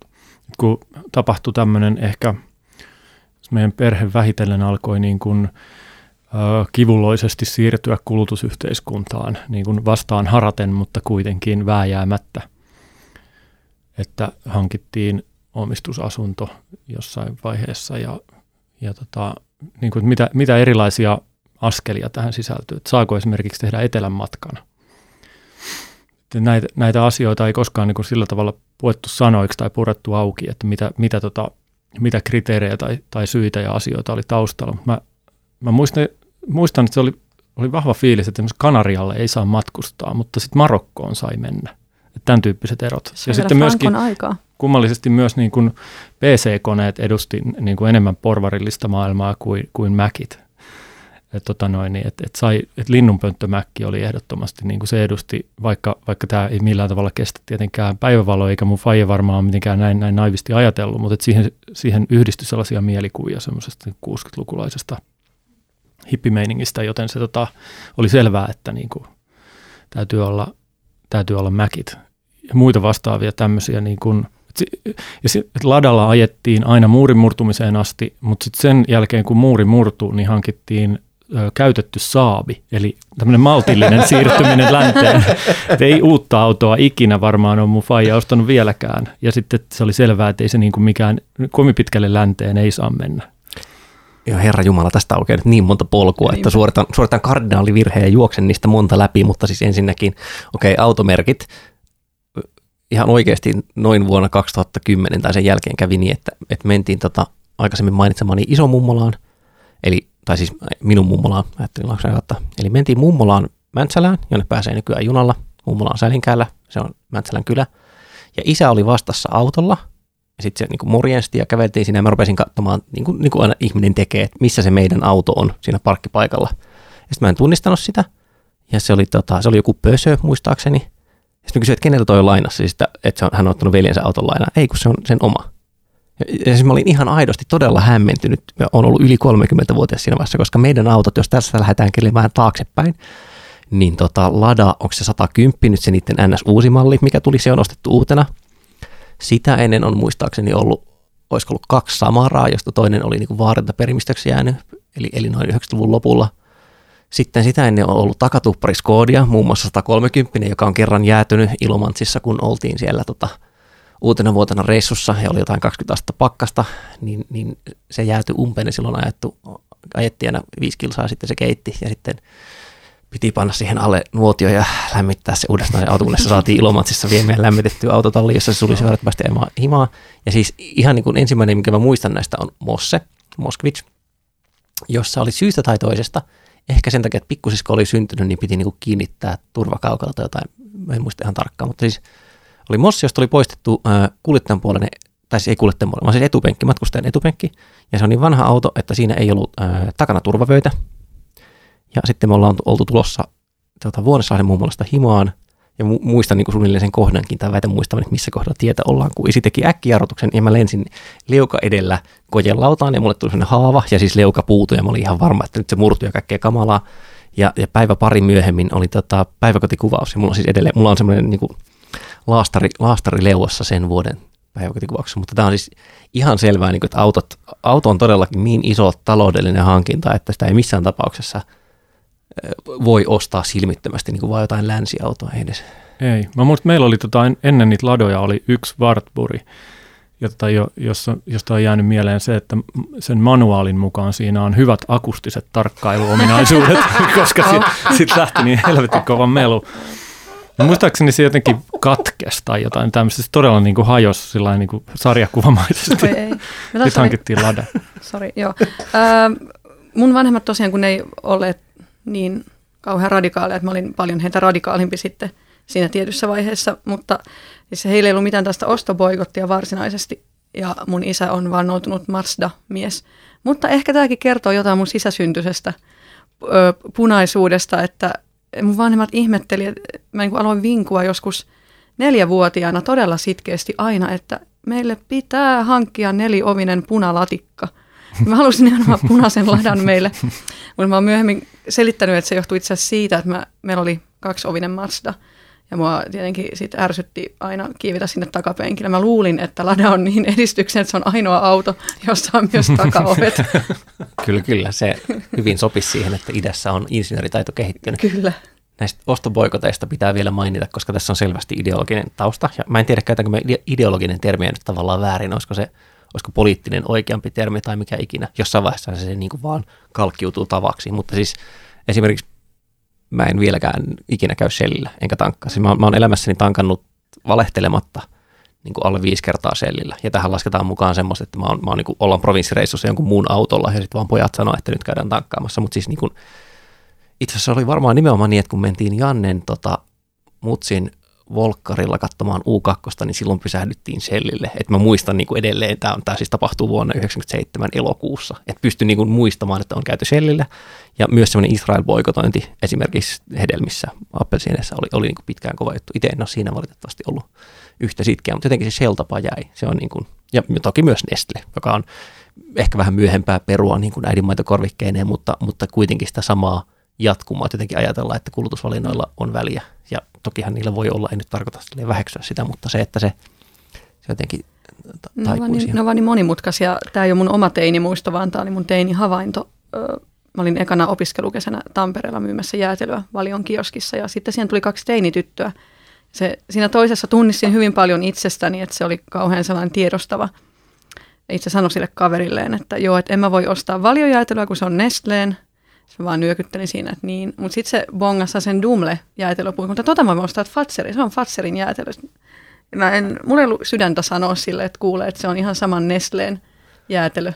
kun tapahtui tämmöinen ehkä, meidän perhe vähitellen alkoi niin kuin, kivulloisesti siirtyä kulutusyhteiskuntaan niin kuin vastaan haraten, mutta kuitenkin vääjäämättä. Että hankittiin omistusasunto jossain vaiheessa ja, ja tota, niin kuin, mitä, mitä erilaisia askelia tähän sisältyy. Että saako esimerkiksi tehdä etelän matkana. Näitä, näitä asioita ei koskaan niin kuin sillä tavalla puettu sanoiksi tai purettu auki, että mitä, mitä, tota, mitä kriteerejä tai, tai syitä ja asioita oli taustalla. Mä, mä muistan, muistan, että se oli, oli vahva fiilis, että Kanarialle ei saa matkustaa, mutta sitten Marokkoon sai mennä. Että tämän tyyppiset erot. Se ja sitten myöskin aikaa. kummallisesti myös niin kuin PC-koneet edusti niin kuin enemmän porvarillista maailmaa kuin, kuin Macit et, tota noin, niin, et, et sai, et linnunpönttömäkki oli ehdottomasti, niin kuin se edusti, vaikka, vaikka tämä ei millään tavalla kestä tietenkään päivävaloa, eikä mun faija varmaan mitenkään näin, näin naivisti ajatellut, mutta et siihen, siihen yhdistyi sellaisia mielikuvia semmoisesta 60-lukulaisesta hippimeiningistä, joten se tota, oli selvää, että niin kuin, täytyy, olla, täytyy olla mäkit ja muita vastaavia tämmöisiä niin kuin, ja sit, ladalla ajettiin aina muurin murtumiseen asti, mutta sitten sen jälkeen kun muuri murtuu, niin hankittiin käytetty saabi, eli tämmöinen maltillinen [LAUGHS] siirtyminen länteen. Et ei uutta autoa ikinä varmaan on mun faija ostanut vieläkään. Ja sitten se oli selvää, että ei se niin kuin mikään, kovin pitkälle länteen ei saa mennä. Ja Herra Jumala, tästä on käynyt niin monta polkua, niin. että suoritan, suoritan kardinaalivirheen ja juoksen niistä monta läpi, mutta siis ensinnäkin, okei, okay, automerkit, ihan oikeasti noin vuonna 2010 tai sen jälkeen kävi niin, että, että mentiin tota aikaisemmin mainitsemani iso mummolaan, eli tai siis minun mummolaan, ajattelin Laksonen kautta. Eli mentiin mummolaan Mäntsälään, jonne pääsee nykyään junalla. Mummola on Sälinkäällä, se on Mäntsälän kylä. Ja isä oli vastassa autolla, ja sitten se niin morjensti ja käveltiin sinne ja mä rupesin katsomaan, niin kuin, niin kuin aina ihminen tekee, että missä se meidän auto on siinä parkkipaikalla. Ja sitten mä en tunnistanut sitä, ja se oli, tota, se oli joku pösö muistaakseni. Sitten mä kysyin, että keneltä toi on lainassa, siis että, että on, hän on ottanut veljensä auton lainaa. Ei, kun se on sen oma. Ja siis mä olin ihan aidosti todella hämmentynyt ja on ollut yli 30-vuotias siinä vaiheessa, koska meidän autot, jos tässä lähdetään vähän taaksepäin, niin tota, Lada, onko se 110, nyt se niiden NS uusi malli, mikä tuli, se on ostettu uutena. Sitä ennen on muistaakseni ollut, olisiko ollut kaksi Samaraa, josta toinen oli niin perimistöksi jäänyt, eli, eli noin 90-luvun lopulla. Sitten sitä ennen on ollut takatuppari Skodia, muun muassa 130, joka on kerran jäätynyt Ilomantsissa, kun oltiin siellä tota, uutena vuotena reissussa ja oli jotain 20 astetta pakkasta, niin, niin se jäätyi umpeen ja silloin ajettu, ajettiin aina viisi kilsaa sitten se keitti ja sitten piti panna siihen alle nuotio ja lämmittää se uudestaan. Ja autokunnassa saatiin Ilomatsissa viemään lämmitettyä autotalli, jossa se suli seurattavasti himaa. Ja siis ihan niin kuin ensimmäinen, minkä mä muistan näistä on Mosse, Moskvich, jossa oli syystä tai toisesta, ehkä sen takia, että pikkusisko oli syntynyt, niin piti niin kuin kiinnittää turvakaukalla tai jotain, en muista ihan tarkkaan, mutta siis – oli Mossi, josta oli poistettu äh, kuljettajan puolinen, tai siis ei kuljettajan puolinen, vaan siis etupenkki, matkustajan etupenkki. Ja se on niin vanha auto, että siinä ei ollut äh, takana turvavöitä. Ja sitten me ollaan oltu tulossa tuota, Vuoneslahden mummolasta Himoaan, ja mu- muistan niin kuin suunnilleen sen kohdankin, tai väitän muistavan, että missä kohdalla tietä ollaan, kun isi teki äkkijarrutuksen, ja mä lensin leuka edellä kojelautaan, ja mulle tuli sellainen haava, ja siis leuka puutui, ja mä olin ihan varma, että nyt se murtui ja kaikkea kamalaa. Ja, ja päivä pari myöhemmin oli tota, päiväkotikuvaus, ja mulla on siis edelleen, mulla on semmoinen niin kuin, laastari, laastari leuassa sen vuoden päiväkotikuvauksessa, mutta tämä on siis ihan selvää, niin kuin, että autot, auto on todellakin niin iso taloudellinen hankinta, että sitä ei missään tapauksessa voi ostaa silmittömästi niin kuin vaan jotain länsiautoa edes. Ei. Mä muistan, meillä oli tota, ennen niitä ladoja oli yksi Wartburg, jotta jo, jossa, josta on jäänyt mieleen se, että sen manuaalin mukaan siinä on hyvät akustiset tarkkailuominaisuudet, [LAUGHS] koska sitten sit lähti niin helvetin kova melu. Ja muistaakseni se jotenkin katkesi tai jotain tämmöistä. Se todella niin kuin hajosi sillä niin kuin sarjakuvamaisesti. Oi ei. [LAUGHS] Sitten hankittiin lada. [LAUGHS] Sori, joo. Äh, mun vanhemmat tosiaan, kun ne ei olleet niin kauhean radikaaleja, että mä olin paljon heitä radikaalimpi sitten siinä tietyssä vaiheessa, mutta siis heillä ei ollut mitään tästä ostoboikottia varsinaisesti, ja mun isä on vannoutunut Mazda-mies. Mutta ehkä tämäkin kertoo jotain mun sisäsyntyisestä ö, punaisuudesta, että mun vanhemmat ihmetteli, että mä niin aloin vinkua joskus neljävuotiaana todella sitkeästi aina, että meille pitää hankkia neliovinen punalatikka. Mä halusin nimenomaan punaisen ladan meille, mutta mä oon myöhemmin selittänyt, että se johtui itse asiassa siitä, että mä, meillä oli kaksiovinen Mazda. Ja mua tietenkin sit ärsytti aina kiivitä sinne takapenkille. Mä luulin, että Lada on niin edistyksen, että se on ainoa auto, jossa on myös takaovet. [LAUGHS] kyllä, kyllä. Se hyvin sopisi siihen, että idässä on insinööritaito kehittynyt. Kyllä. näistä ostoboikoteista pitää vielä mainita, koska tässä on selvästi ideologinen tausta. Ja mä en tiedä, käytänkö me ideologinen termi nyt tavallaan väärin, olisiko se olisiko poliittinen oikeampi termi tai mikä ikinä. Jossain vaiheessa se niin kuin vaan kalkkiutuu tavaksi, mutta siis esimerkiksi mä en vieläkään ikinä käy sellillä, enkä tankkaa. Siis mä, mä oon elämässäni tankannut valehtelematta niin kuin alle viisi kertaa sellillä. Ja tähän lasketaan mukaan semmoista, että mä oon, mä oon niin kuin, ollaan provinssireissussa jonkun muun autolla ja sitten vaan pojat sanoo, että nyt käydään tankkaamassa. Mutta siis niin kuin, itse asiassa oli varmaan nimenomaan niin, että kun mentiin Jannen tota, mutsin Volkkarilla katsomaan U2, niin silloin pysähdyttiin sellille. Et mä muistan niin kuin edelleen, tämä, tämä siis tapahtuu vuonna 1997 elokuussa. Että pystyn niin kuin muistamaan, että on käyty sellillä. Ja myös semmoinen Israel-boikotointi esimerkiksi hedelmissä, appelsiineissa oli, oli niin kuin pitkään kova juttu. Itse en ole siinä valitettavasti ollut yhtä sitkeä, mutta jotenkin se Shell-tapa jäi. Se on niin kuin, ja toki myös Nestle, joka on ehkä vähän myöhempää perua niin kuin äidinmaitokorvikkeineen, mutta, mutta kuitenkin sitä samaa – jatkumaa, että jotenkin ajatella, että kulutusvalinnoilla on väliä. Ja tokihan niillä voi olla, ei nyt tarkoita väheksyä sitä, mutta se, että se, se jotenkin ne ovat, niin, ne ovat niin monimutkaisia. Tämä ei ole mun oma teinimuisto, vaan tämä oli mun teinihavainto. Mä olin ekana opiskelukesänä Tampereella myymässä jäätelöä Valion kioskissa ja sitten siihen tuli kaksi teinityttöä. Se, siinä toisessa tunnistin hyvin paljon itsestäni, että se oli kauhean sellainen tiedostava. Itse sanoi sille kaverilleen, että joo, että en mä voi ostaa valiojäätelöä, kun se on Nestleen – se vaan nyökyttelin siinä, että niin. Mutta sitten se bongassa sen Dumle jäätelöpuikon, mutta tota mä voin ostaa, että Fatseri, se on Fatserin jäätelö. Mä en, mulla ei ollut sydäntä sanoa sille, että kuulee, että se on ihan saman Nestleen jäätelö.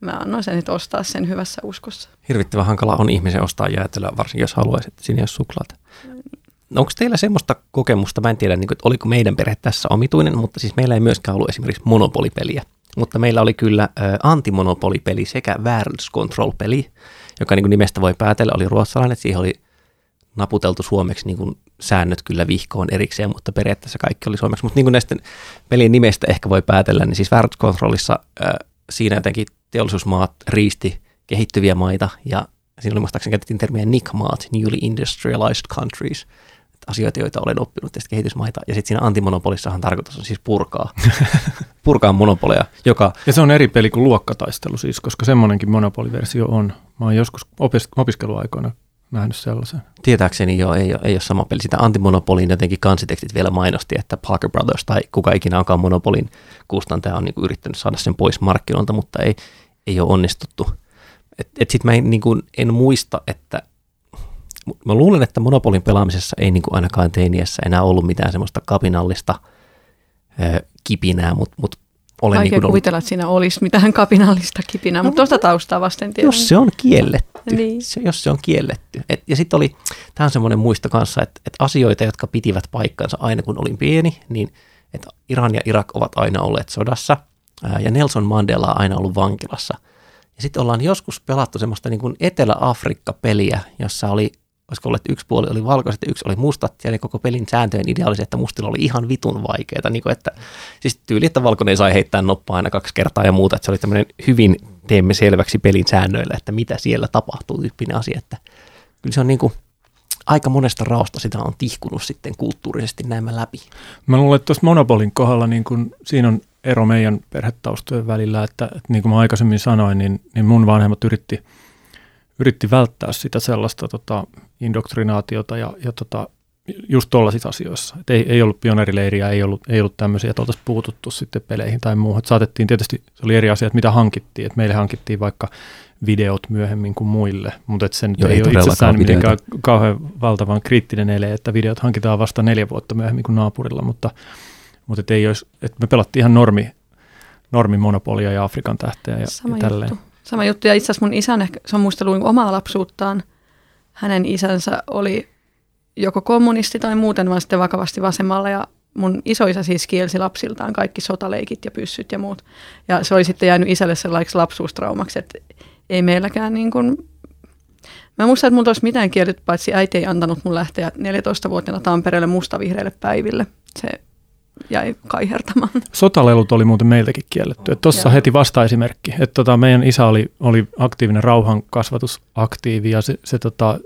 Mä annoin sen nyt ostaa sen hyvässä uskossa. Hirvittävän hankala on ihmisen ostaa jäätelöä, varsinkin jos haluaisit, että siinä ei ole suklaata. Onko teillä semmoista kokemusta, mä en tiedä, niin kuin, että oliko meidän perhe tässä omituinen, mutta siis meillä ei myöskään ollut esimerkiksi monopolipeliä. Mutta meillä oli kyllä äh, antimonopolipeli sekä Worlds Control-peli, joka niin kuin nimestä voi päätellä, oli ruotsalainen, että siihen oli naputeltu suomeksi niin kuin säännöt kyllä vihkoon erikseen, mutta periaatteessa kaikki oli suomeksi. Mutta niin kuin näistä pelin nimestä ehkä voi päätellä, niin siis World Controlissa äh, siinä jotenkin teollisuusmaat riisti kehittyviä maita ja siinä oli muistaakseni käytettiin termiä NIC-maat, Newly Industrialized Countries, asioita, joita olen oppinut tästä kehitysmaita. Ja sitten siinä antimonopolissahan tarkoitus on siis purkaa, [LAUGHS] purkaa monopoleja, joka... Ja se on eri peli kuin luokkataistelu siis, koska semmoinenkin monopoliversio on. Mä oon joskus opis- opiskeluaikoina nähnyt sellaisen. Tietääkseni jo ei ei ole sama peli. Sitä antimonopolin jotenkin kansitekstit vielä mainosti, että Parker Brothers tai kuka ikinä onkaan monopolin kustantaja on niin kuin yrittänyt saada sen pois markkinoilta, mutta ei, ei ole onnistuttu. Et, et sit mä en, niin kuin, en muista, että mä luulen, että monopolin pelaamisessa ei niin kuin ainakaan teiniässä enää ollut mitään semmoista kapinallista ö, kipinää, mutta mut olen Vaikea niin kuvitella, ollut... että siinä olisi mitään kapinallista kipinää, no, mutta tuosta taustaa vasten tiedän. Jos se on kielletty. Niin. Se, jos se on kielletty. Et, ja sitten oli, tämä on semmoinen muisto kanssa, että, että asioita, jotka pitivät paikkansa aina kun olin pieni, niin että Iran ja Irak ovat aina olleet sodassa ää, ja Nelson Mandela on aina ollut vankilassa. Ja sitten ollaan joskus pelattu semmoista niin kuin Etelä-Afrikka-peliä, jossa oli olisiko ollut, että yksi puoli oli valkoiset ja yksi oli mustat, ja eli koko pelin sääntöjen idea oli se, että mustilla oli ihan vitun vaikeita, niin kuin että, siis tyyli, että valkoinen sai heittää noppaa aina kaksi kertaa ja muuta, että se oli tämmöinen hyvin teemme selväksi pelin säännöillä, että mitä siellä tapahtuu tyyppinen asia, että kyllä se on niin kuin, aika monesta raosta sitä on tihkunut sitten kulttuurisesti näemmä läpi. Mä luulen, että tuossa Monopolin kohdalla niin kun, siinä on ero meidän perhetaustojen välillä, että, että niin kuin mä aikaisemmin sanoin, niin, niin mun vanhemmat yritti – yritti välttää sitä sellaista tota, indoktrinaatiota ja, ja tota, just tuollaisissa asioissa. Et ei, ei ollut pioneerileiriä, ei ollut, ei ollut tämmöisiä, että oltaisiin puututtu sitten peleihin tai muuhun. Et saatettiin tietysti, se oli eri asia, että mitä hankittiin. Et meille hankittiin vaikka videot myöhemmin kuin muille, mutta et se nyt ei, ei ole itsessään mitenkään kauhean valtavan kriittinen ele, että videot hankitaan vasta neljä vuotta myöhemmin kuin naapurilla, mutta, mutta et ei olisi, et me pelattiin ihan normi, normi monopolia ja Afrikan tähteä ja, Sama ja tälleen. Juttu. Sama juttu, ja itse asiassa mun isän, ehkä, se on muistellut omaa lapsuuttaan. Hänen isänsä oli joko kommunisti tai muuten vaan sitten vakavasti vasemmalla, ja mun isoisä siis kielsi lapsiltaan kaikki sotaleikit ja pyssyt ja muut. Ja se oli sitten jäänyt isälle sellaiksi lapsuustraumaksi, että ei meilläkään niin kuin Mä en muista, että mulla olisi mitään kielletty, paitsi äiti ei antanut mun lähteä 14-vuotiaana Tampereelle mustavihreille päiville. Se jäi kaihertamaan. Sotalelut oli muuten meiltäkin kielletty. Tuossa heti vastaesimerkki. Että tota, meidän isä oli, oli aktiivinen rauhan kasvatusaktiivi ja se, se tota,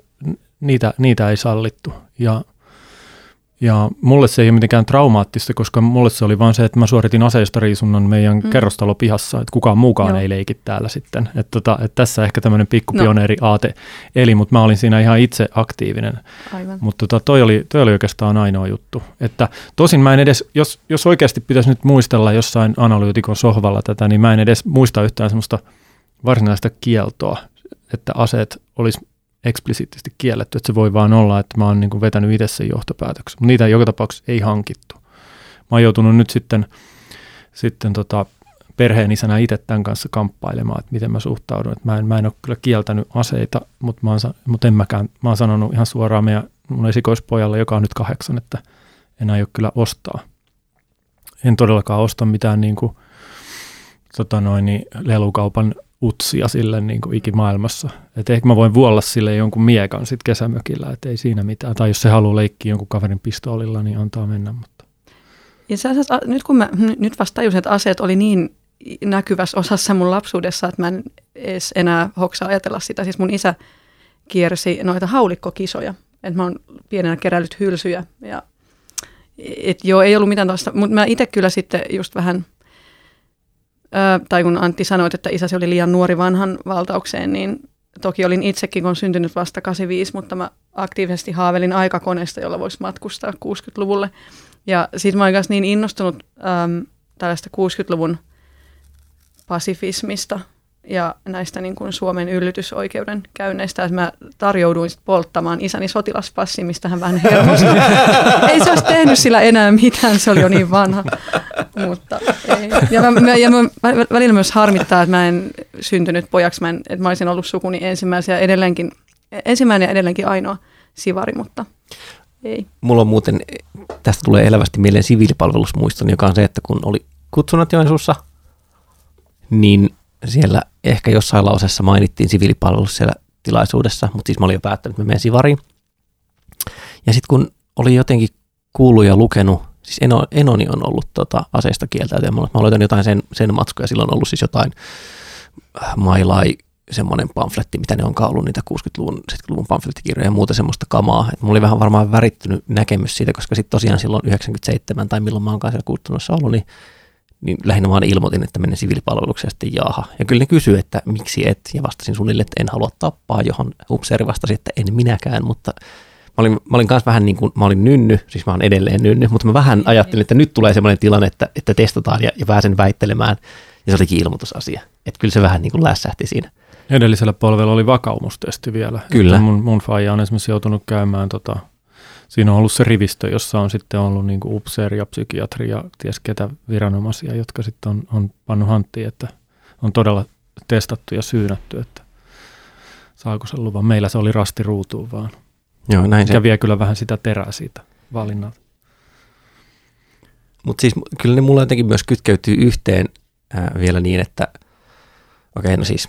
niitä, niitä ei sallittu. Ja, Ja mulle se ei ole mitenkään traumaattista, koska mulle se oli vaan se, että mä suoritin aseistariisunnan meidän mm. kerrostalopihassa, että kukaan muukaan Joo. ei leiki täällä sitten. Että tota, et tässä ehkä tämmöinen pikku no. aate eli, mutta mä olin siinä ihan itse aktiivinen. Aivan. Mutta tota, toi, oli, toi oli oikeastaan ainoa juttu. Että tosin mä en edes, jos, jos oikeasti pitäisi nyt muistella jossain analyytikon sohvalla tätä, niin mä en edes muista yhtään semmoista varsinaista kieltoa, että aseet olisi eksplisiittisesti kielletty, että se voi vaan olla, että mä oon niin kuin vetänyt itse sen johtopäätöksen. Mutta niitä joka tapauksessa ei hankittu. Mä oon joutunut nyt sitten, sitten tota, perheen isänä itse tämän kanssa kamppailemaan, että miten mä suhtaudun. Että mä, en, mä en ole kyllä kieltänyt aseita, mutta, mä oon, mutta en mäkään, mä oon sanonut ihan suoraan meidän mun esikoispojalle, joka on nyt kahdeksan, että en aio kyllä ostaa. En todellakaan osta mitään niin kuin, tota noin, niin lelukaupan utsia sille niin kuin ikimaailmassa. Että ehkä mä voin vuolla sille jonkun miekan sitten kesämökillä, että ei siinä mitään. Tai jos se haluaa leikkiä jonkun kaverin pistoolilla, niin antaa mennä. Mutta. Ja sä, sä, nyt kun mä nyt vasta tajusin, että aseet oli niin näkyvässä osassa mun lapsuudessa, että mä en edes enää hoksaa ajatella sitä. Siis mun isä kiersi noita haulikkokisoja. Että mä oon pienenä keräillyt hylsyjä. Ja, et joo, ei ollut mitään tuosta. Mutta mä itse kyllä sitten just vähän – tai kun Antti sanoi, että isäsi oli liian nuori vanhan valtaukseen, niin toki olin itsekin, kun syntynyt vasta 85, mutta mä aktiivisesti haavelin aikakoneesta, jolla voisi matkustaa 60-luvulle. Ja sitten mä olin niin innostunut äm, tällaista 60-luvun pasifismista ja näistä niin kuin Suomen yllytysoikeuden käynneistä, että mä tarjouduin polttamaan isäni sotilaspassi, mistä hän vähän hermostui. [LAUGHS] ei se olisi tehnyt sillä enää mitään, se oli jo niin vanha. Mutta ei. Ja, mä, ja mä, välillä myös harmittaa, että mä en syntynyt pojaksi, mä en, että mä olisin ollut sukuni ensimmäisiä edelleenkin, ensimmäinen ja edelleenkin ainoa sivari, mutta ei. Mulla on muuten, tästä tulee elävästi mieleen siviilipalvelusmuiston, joka on se, että kun oli kutsunat Joensuussa, niin siellä ehkä jossain lausessa mainittiin siviilipalvelus siellä tilaisuudessa, mutta siis mä olin jo päättänyt, että mä menen sivariin. Ja sitten kun oli jotenkin kuullut ja lukenut, siis Eno, Enoni on ollut tota, aseista kieltäytyä, mä olen jotain sen, sen matskuja, silloin on ollut siis jotain äh, mailai, semmoinen pamfletti, mitä ne onkaan ollut, niitä 60-luvun, 70-luvun pamflettikirjoja ja muuta semmoista kamaa. Et mulla oli vähän varmaan värittynyt näkemys siitä, koska sitten tosiaan silloin 97 tai milloin mä oonkaan siellä kulttuurissa ollut, niin niin lähinnä vaan ilmoitin, että menen siviilipalvelukseen ja sitten jaaha. Ja kyllä ne kysyi, että miksi et, ja vastasin suunnilleen, että en halua tappaa, johon upseeri vastasi, että en minäkään, mutta mä olin, mä olin kanssa vähän niin kuin, mä olin nynny, siis mä olen edelleen nynny, mutta mä vähän ajattelin, että nyt tulee semmoinen tilanne, että, että testataan ja, ja pääsen väittelemään, ja se olikin ilmoitusasia. Että kyllä se vähän niin kuin lässähti siinä. Edellisellä polvella oli vakaumustesti vielä. Kyllä. Että mun, mun faija on esimerkiksi joutunut käymään tota, siinä on ollut se rivistö, jossa on sitten ollut niin kuin upseeri ja psykiatri ja ties ketä viranomaisia, jotka sitten on, on pannut hanttiin, että on todella testattu ja syynätty, että saako se luvan. Meillä se oli rasti ruutuun vaan. Joo, näin se. vie kyllä vähän sitä terää siitä valinnalta. Mutta siis kyllä ne mulla jotenkin myös kytkeytyy yhteen ää, vielä niin, että okei, okay, no siis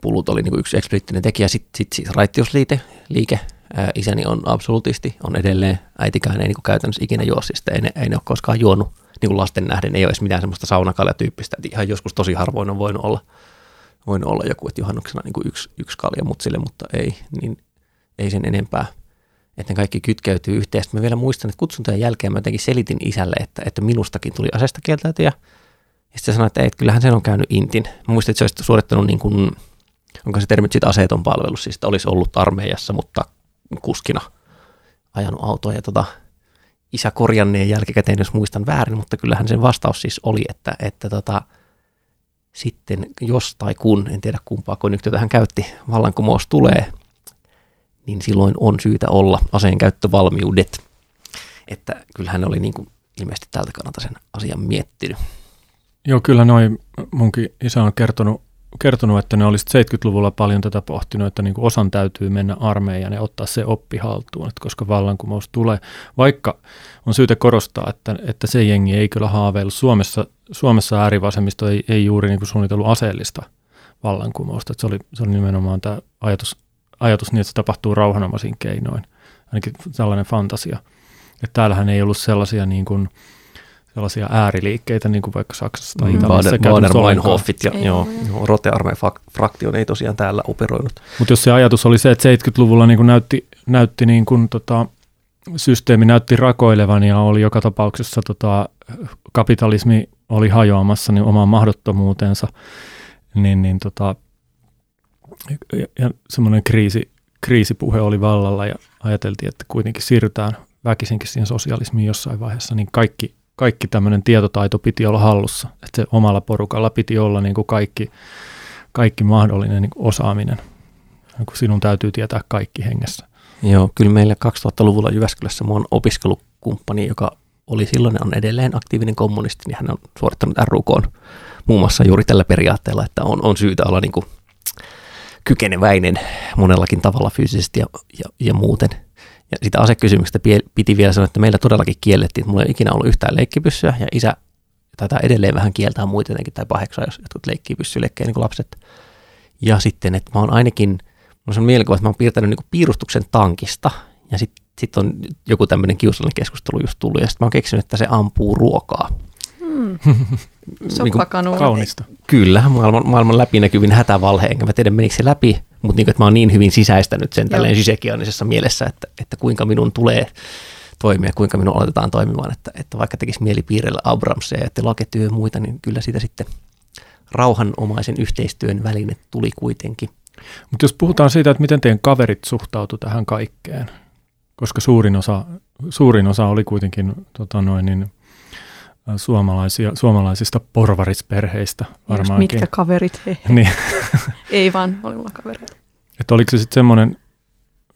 pulut oli niinku yksi eksplisiittinen tekijä, sitten sit siis raittiusliike, liike, isäni on absolutisti, on edelleen, äitikään ei niin käytännössä ikinä juo, siis ei ne, ei ne ole koskaan juonut niin kuin lasten nähden, ei ole edes mitään semmoista saunakalja-tyyppistä, että ihan joskus tosi harvoin on voinut olla, voinut olla joku, että juhannuksena niin kuin yksi, yksi kalja mutsille, mutta ei, niin ei sen enempää. Että ne kaikki kytkeytyy yhteen. Sitten mä vielä muistan, että kutsuntojen jälkeen mä jotenkin selitin isälle, että, että minustakin tuli asesta kieltäytyjä. Ja sitten sanoin, että ei, että kyllähän sen on käynyt intin. Mä muistin, että se olisi suorittanut niin kuin, onko se termi sitten aseeton palvelus, siis että olisi ollut armeijassa, mutta kuskina ajanut autoa ja tota, isä korjanneen jälkikäteen, jos muistan väärin, mutta kyllähän sen vastaus siis oli, että, että tota, sitten jos tai kun, en tiedä kumpaa konjunktiota hän käytti, vallankumous tulee, niin silloin on syytä olla aseen käyttövalmiudet. Että kyllähän oli niin kuin ilmeisesti tältä kannalta sen asian miettinyt. Joo, kyllä noin munkin isä on kertonut kertonut, että ne olisivat 70-luvulla paljon tätä pohtinut, että niin kuin osan täytyy mennä armeijaan ja ottaa se oppi haltuun, että koska vallankumous tulee. Vaikka on syytä korostaa, että, että se jengi ei kyllä haaveillut. Suomessa, Suomessa äärivasemmisto ei, ei juuri niin kuin suunnitellut aseellista vallankumousta. Että se, oli, se oli nimenomaan tämä ajatus, ajatus niin, että se tapahtuu rauhanomaisin keinoin. Ainakin tällainen fantasia. Että täällähän ei ollut sellaisia niin kuin – sellaisia ääriliikkeitä, niin kuin vaikka Saksassa tai mm. Italiassa. Baden-Meinhofit ja joo, joo, rote fraktion ei tosiaan täällä operoinut. Mutta jos se ajatus oli se, että 70-luvulla niin kuin näytti, näytti niin kuin, tota, systeemi näytti rakoilevan ja oli joka tapauksessa tota, kapitalismi oli hajoamassa niin omaan mahdottomuutensa, niin, niin tota, ja, ja semmoinen kriisi, kriisipuhe oli vallalla ja ajateltiin, että kuitenkin siirrytään väkisinkin siihen sosialismiin jossain vaiheessa, niin kaikki, kaikki tämmöinen tietotaito piti olla hallussa. Että se omalla porukalla piti olla niin kuin kaikki, kaikki mahdollinen niin kuin osaaminen. Niin kuin sinun täytyy tietää kaikki hengessä. Joo, kyllä meillä 2000-luvulla Jyväskylässä mun opiskelukumppani, joka oli silloin on edelleen aktiivinen kommunisti, niin hän on suorittanut RUK muun muassa juuri tällä periaatteella, että on, on syytä olla niin kuin kykeneväinen monellakin tavalla fyysisesti ja, ja, ja muuten. Ja sitä asekysymyksestä piti vielä sanoa, että meillä todellakin kiellettiin, että mulla ei ikinä ollut yhtään leikkipyssyä ja isä tätä edelleen vähän kieltää muuten tai paheksaa, jos jotkut leikkii pyssyleikkejä niin kuin lapset. Ja sitten, että mä oon ainakin, mulla on mielikuva, että mä oon piirtänyt niin piirustuksen tankista ja sitten sit on joku tämmöinen kiusallinen keskustelu just tullut ja sitten mä oon keksinyt, että se ampuu ruokaa. Hmm. niin Kaunista. Kyllä, maailman, maailman läpinäkyvin hätävalhe, enkä mä tiedä menikö se läpi, mutta niin, että mä oon niin hyvin sisäistänyt sen tälleen sysekianisessa mielessä, että, että kuinka minun tulee toimia, kuinka minun oletetaan toimimaan, että, että vaikka tekisi mieli piirrellä Abramsia ja Laketyö ja muita, niin kyllä siitä sitten rauhanomaisen yhteistyön väline tuli kuitenkin. Mutta jos puhutaan siitä, että miten teidän kaverit suhtautu tähän kaikkeen, koska suurin osa, suurin osa oli kuitenkin tota noin, niin, suomalaisia, suomalaisista porvarisperheistä varmaankin. mitkä kaverit he? [LAUGHS] Niin. Ei vaan, oli mulla kavereita. Että oliko se sitten semmoinen,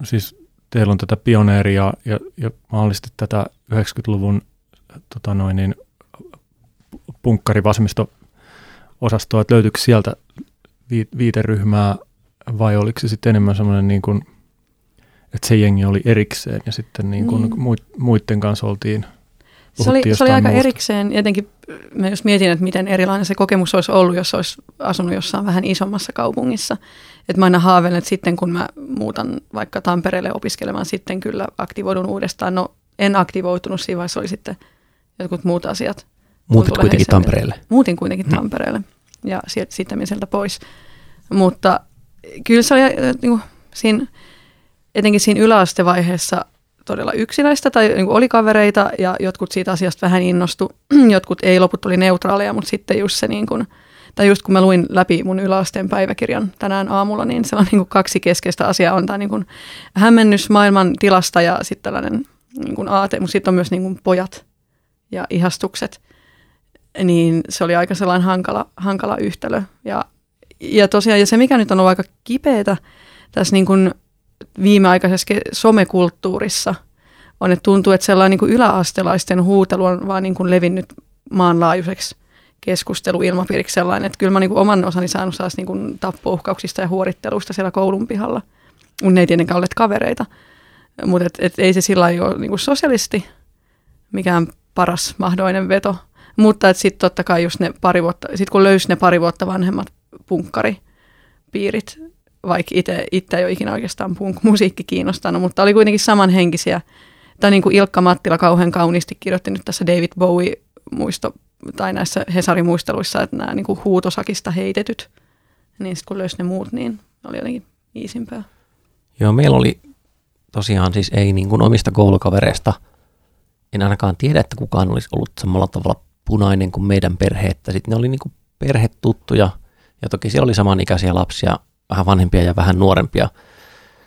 siis teillä on tätä pioneeria ja, ja mahdollisesti tätä 90-luvun tota noin, niin, punkkarivasemmisto osastoa, että löytyykö sieltä viiteryhmää vai oliko se sitten enemmän semmoinen niin kuin, että se jengi oli erikseen ja sitten niin kuin niin. muiden kanssa oltiin – se oli, se oli aika muusta. erikseen, jotenkin mä jos mietin, että miten erilainen se kokemus olisi ollut, jos olisi asunut jossain vähän isommassa kaupungissa. Että mä aina haaveilen, että sitten kun mä muutan vaikka Tampereelle opiskelemaan, sitten kyllä aktivoidun uudestaan. No en aktivoitunut siinä vaiheessa, oli sitten jotkut muut asiat. Muutit kuitenkin Tampereelle. Muutin kuitenkin hmm. Tampereelle ja sitten sieltä pois. Mutta kyllä se oli äh, niin kuin, siinä, etenkin siinä yläastevaiheessa todella yksinäistä tai niin oli kavereita ja jotkut siitä asiasta vähän innostu, [CLEARS THROAT] jotkut ei, loput oli neutraaleja, mutta sitten just se niin kuin, tai just kun mä luin läpi mun yläasteen päiväkirjan tänään aamulla, niin se on niin kuin kaksi keskeistä asiaa. On tämä niin kuin hämmennys maailman tilasta ja sitten tällainen niin kuin aate, mutta sitten on myös niin kuin pojat ja ihastukset. Niin se oli aika sellainen hankala, hankala yhtälö. Ja, ja tosiaan, ja se mikä nyt on ollut aika kipeätä tässä niin kuin viimeaikaisessa somekulttuurissa on, että tuntuu, että sellainen niin kuin yläastelaisten huutelu on vaan niin kuin levinnyt maanlaajuiseksi keskusteluilmapiiriksi sellainen, että kyllä mä niin kuin oman osani saanut saas niin kuin tappouhkauksista ja huoritteluista siellä koulun pihalla. Mun ei tietenkään ole kavereita, mutta et, et ei se sillä ole niin kuin sosialisti mikään paras mahdollinen veto. Mutta sitten totta kai just ne pari vuotta, sit kun löysi ne pari vuotta vanhemmat punkkaripiirit, vaikka itse, itse ei ole ikinä oikeastaan punk-musiikki kiinnostanut, mutta oli kuitenkin samanhenkisiä. Tai niin kuin Ilkka Mattila kauhean kauniisti kirjoitti nyt tässä David Bowie-muisto, tai näissä Hesarin muisteluissa, että nämä niin kuin huutosakista heitetyt, niin sitten kun löysi ne muut, niin oli jotenkin iisimpää. Joo, meillä oli tosiaan siis ei niin kuin omista koulukavereista, en ainakaan tiedä, että kukaan olisi ollut samalla tavalla punainen kuin meidän perhe, että sitten ne oli niin kuin perhetuttuja, ja toki siellä oli samanikäisiä lapsia, vähän vanhempia ja vähän nuorempia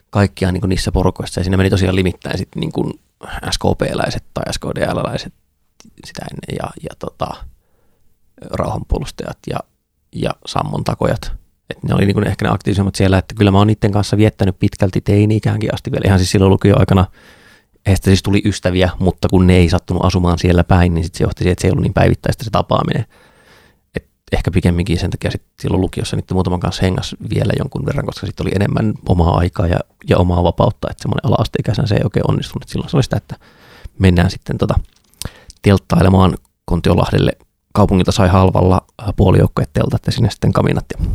kaikkia niin kuin niissä porukoissa. Ja siinä meni tosiaan limittäin sitten niin kuin SKP-läiset tai SKDL-läiset sitä ennen ja, ja tota, rauhanpuolustajat ja, ja sammontakojat. Et ne oli niin kuin ehkä ne aktiivisemmat siellä, että kyllä mä oon niiden kanssa viettänyt pitkälti teini-ikäänkin asti vielä ihan siis silloin lukioaikana. Heistä siis tuli ystäviä, mutta kun ne ei sattunut asumaan siellä päin, niin sit se johti siihen, että se ei ollut niin päivittäistä se tapaaminen ehkä pikemminkin sen takia sit silloin lukiossa niiden muutaman kanssa hengas vielä jonkun verran, koska sitten oli enemmän omaa aikaa ja, ja omaa vapautta, että semmoinen ala-asteikäisenä se ei oikein onnistunut. Silloin se oli sitä, että mennään sitten tota, telttailemaan Kontiolahdelle. Kaupungilta sai halvalla puolijoukkoja teltat ja sinne sitten kaminat ja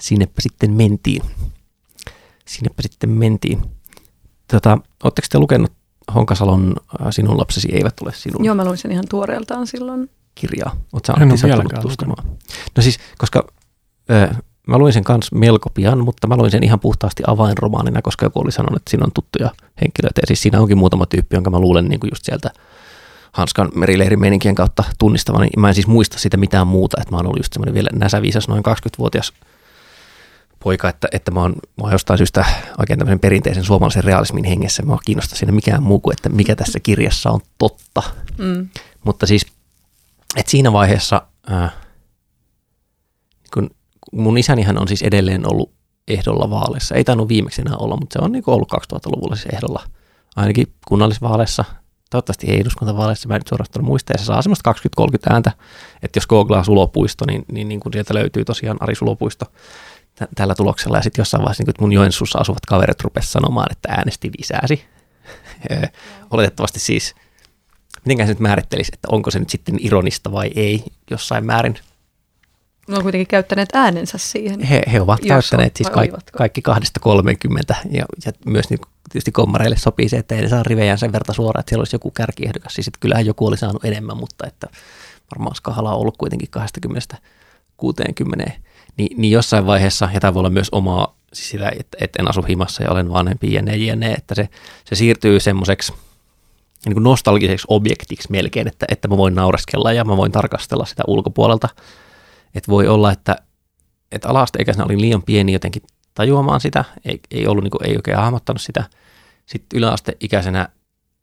sinnepä sitten mentiin. Sinnepä sitten mentiin. Tota, Oletteko te lukenut Honkasalon Sinun lapsesi eivät ole sinun? Joo, mä luin sen ihan tuoreeltaan silloin kirjaa? Oletko sä Antti sattunut tutustumaan? No siis, koska ö, mä luin sen kanssa melko pian, mutta mä luin sen ihan puhtaasti avainromaanina, koska joku oli sanonut, että siinä on tuttuja henkilöitä. Ja siis siinä onkin muutama tyyppi, jonka mä luulen niin kuin just sieltä Hanskan merileirimeninkien kautta tunnistavani. Mä en siis muista sitä mitään muuta, että mä oon ollut just semmoinen vielä näsäviisas noin 20-vuotias poika, että, että mä, oon, mä oon jostain syystä oikein tämmöisen perinteisen suomalaisen realismin hengessä. Mä kiinnostaa siinä mikään muu kuin, että mikä tässä kirjassa on totta. Mm. Mutta siis, että siinä vaiheessa, äh, kun mun isänihän on siis edelleen ollut ehdolla vaaleissa. Ei tainnut viimeksi enää olla, mutta se on niin ollut 2000-luvulla siis ehdolla ainakin kunnallisvaaleissa. Toivottavasti ei eduskuntavaaleissa, mä en nyt suorastaan muista, ja se saa semmoista 20-30 ääntä, että jos googlaa Sulopuisto, niin, niin, niin kun sieltä löytyy tosiaan Ari Sulopuisto tä- tällä tuloksella, ja sitten jossain vaiheessa niin mun Joensuussa asuvat kaverit rupesivat sanomaan, että äänesti lisääsi. [LAUGHS] Oletettavasti siis, mitenkään se nyt määrittelisi, että onko se nyt sitten ironista vai ei jossain määrin. Ne on kuitenkin käyttäneet äänensä siihen. He, he ovat käyttäneet on, siis kaikki, kaikki kahdesta 30 ja, ja myös niin tietysti kommareille sopii se, että ei ne saa rivejään sen verta suoraan, että siellä olisi joku kärkiehdokas. Siis kyllähän joku oli saanut enemmän, mutta että varmaan skala on ollut kuitenkin 20 60. Ni, niin jossain vaiheessa, ja tämä voi olla myös omaa, siis sitä, että, että en asu himassa ja olen vanhempi jne, jne että se, se siirtyy semmoiseksi niin kuin nostalgiseksi objektiksi melkein, että, että mä voin naureskella ja mä voin tarkastella sitä ulkopuolelta. Että voi olla, että, että ala-asteikäisenä olin liian pieni jotenkin tajuamaan sitä, ei, ei, ollut, niin kuin, ei oikein hahmottanut sitä. Sitten yläasteikäisenä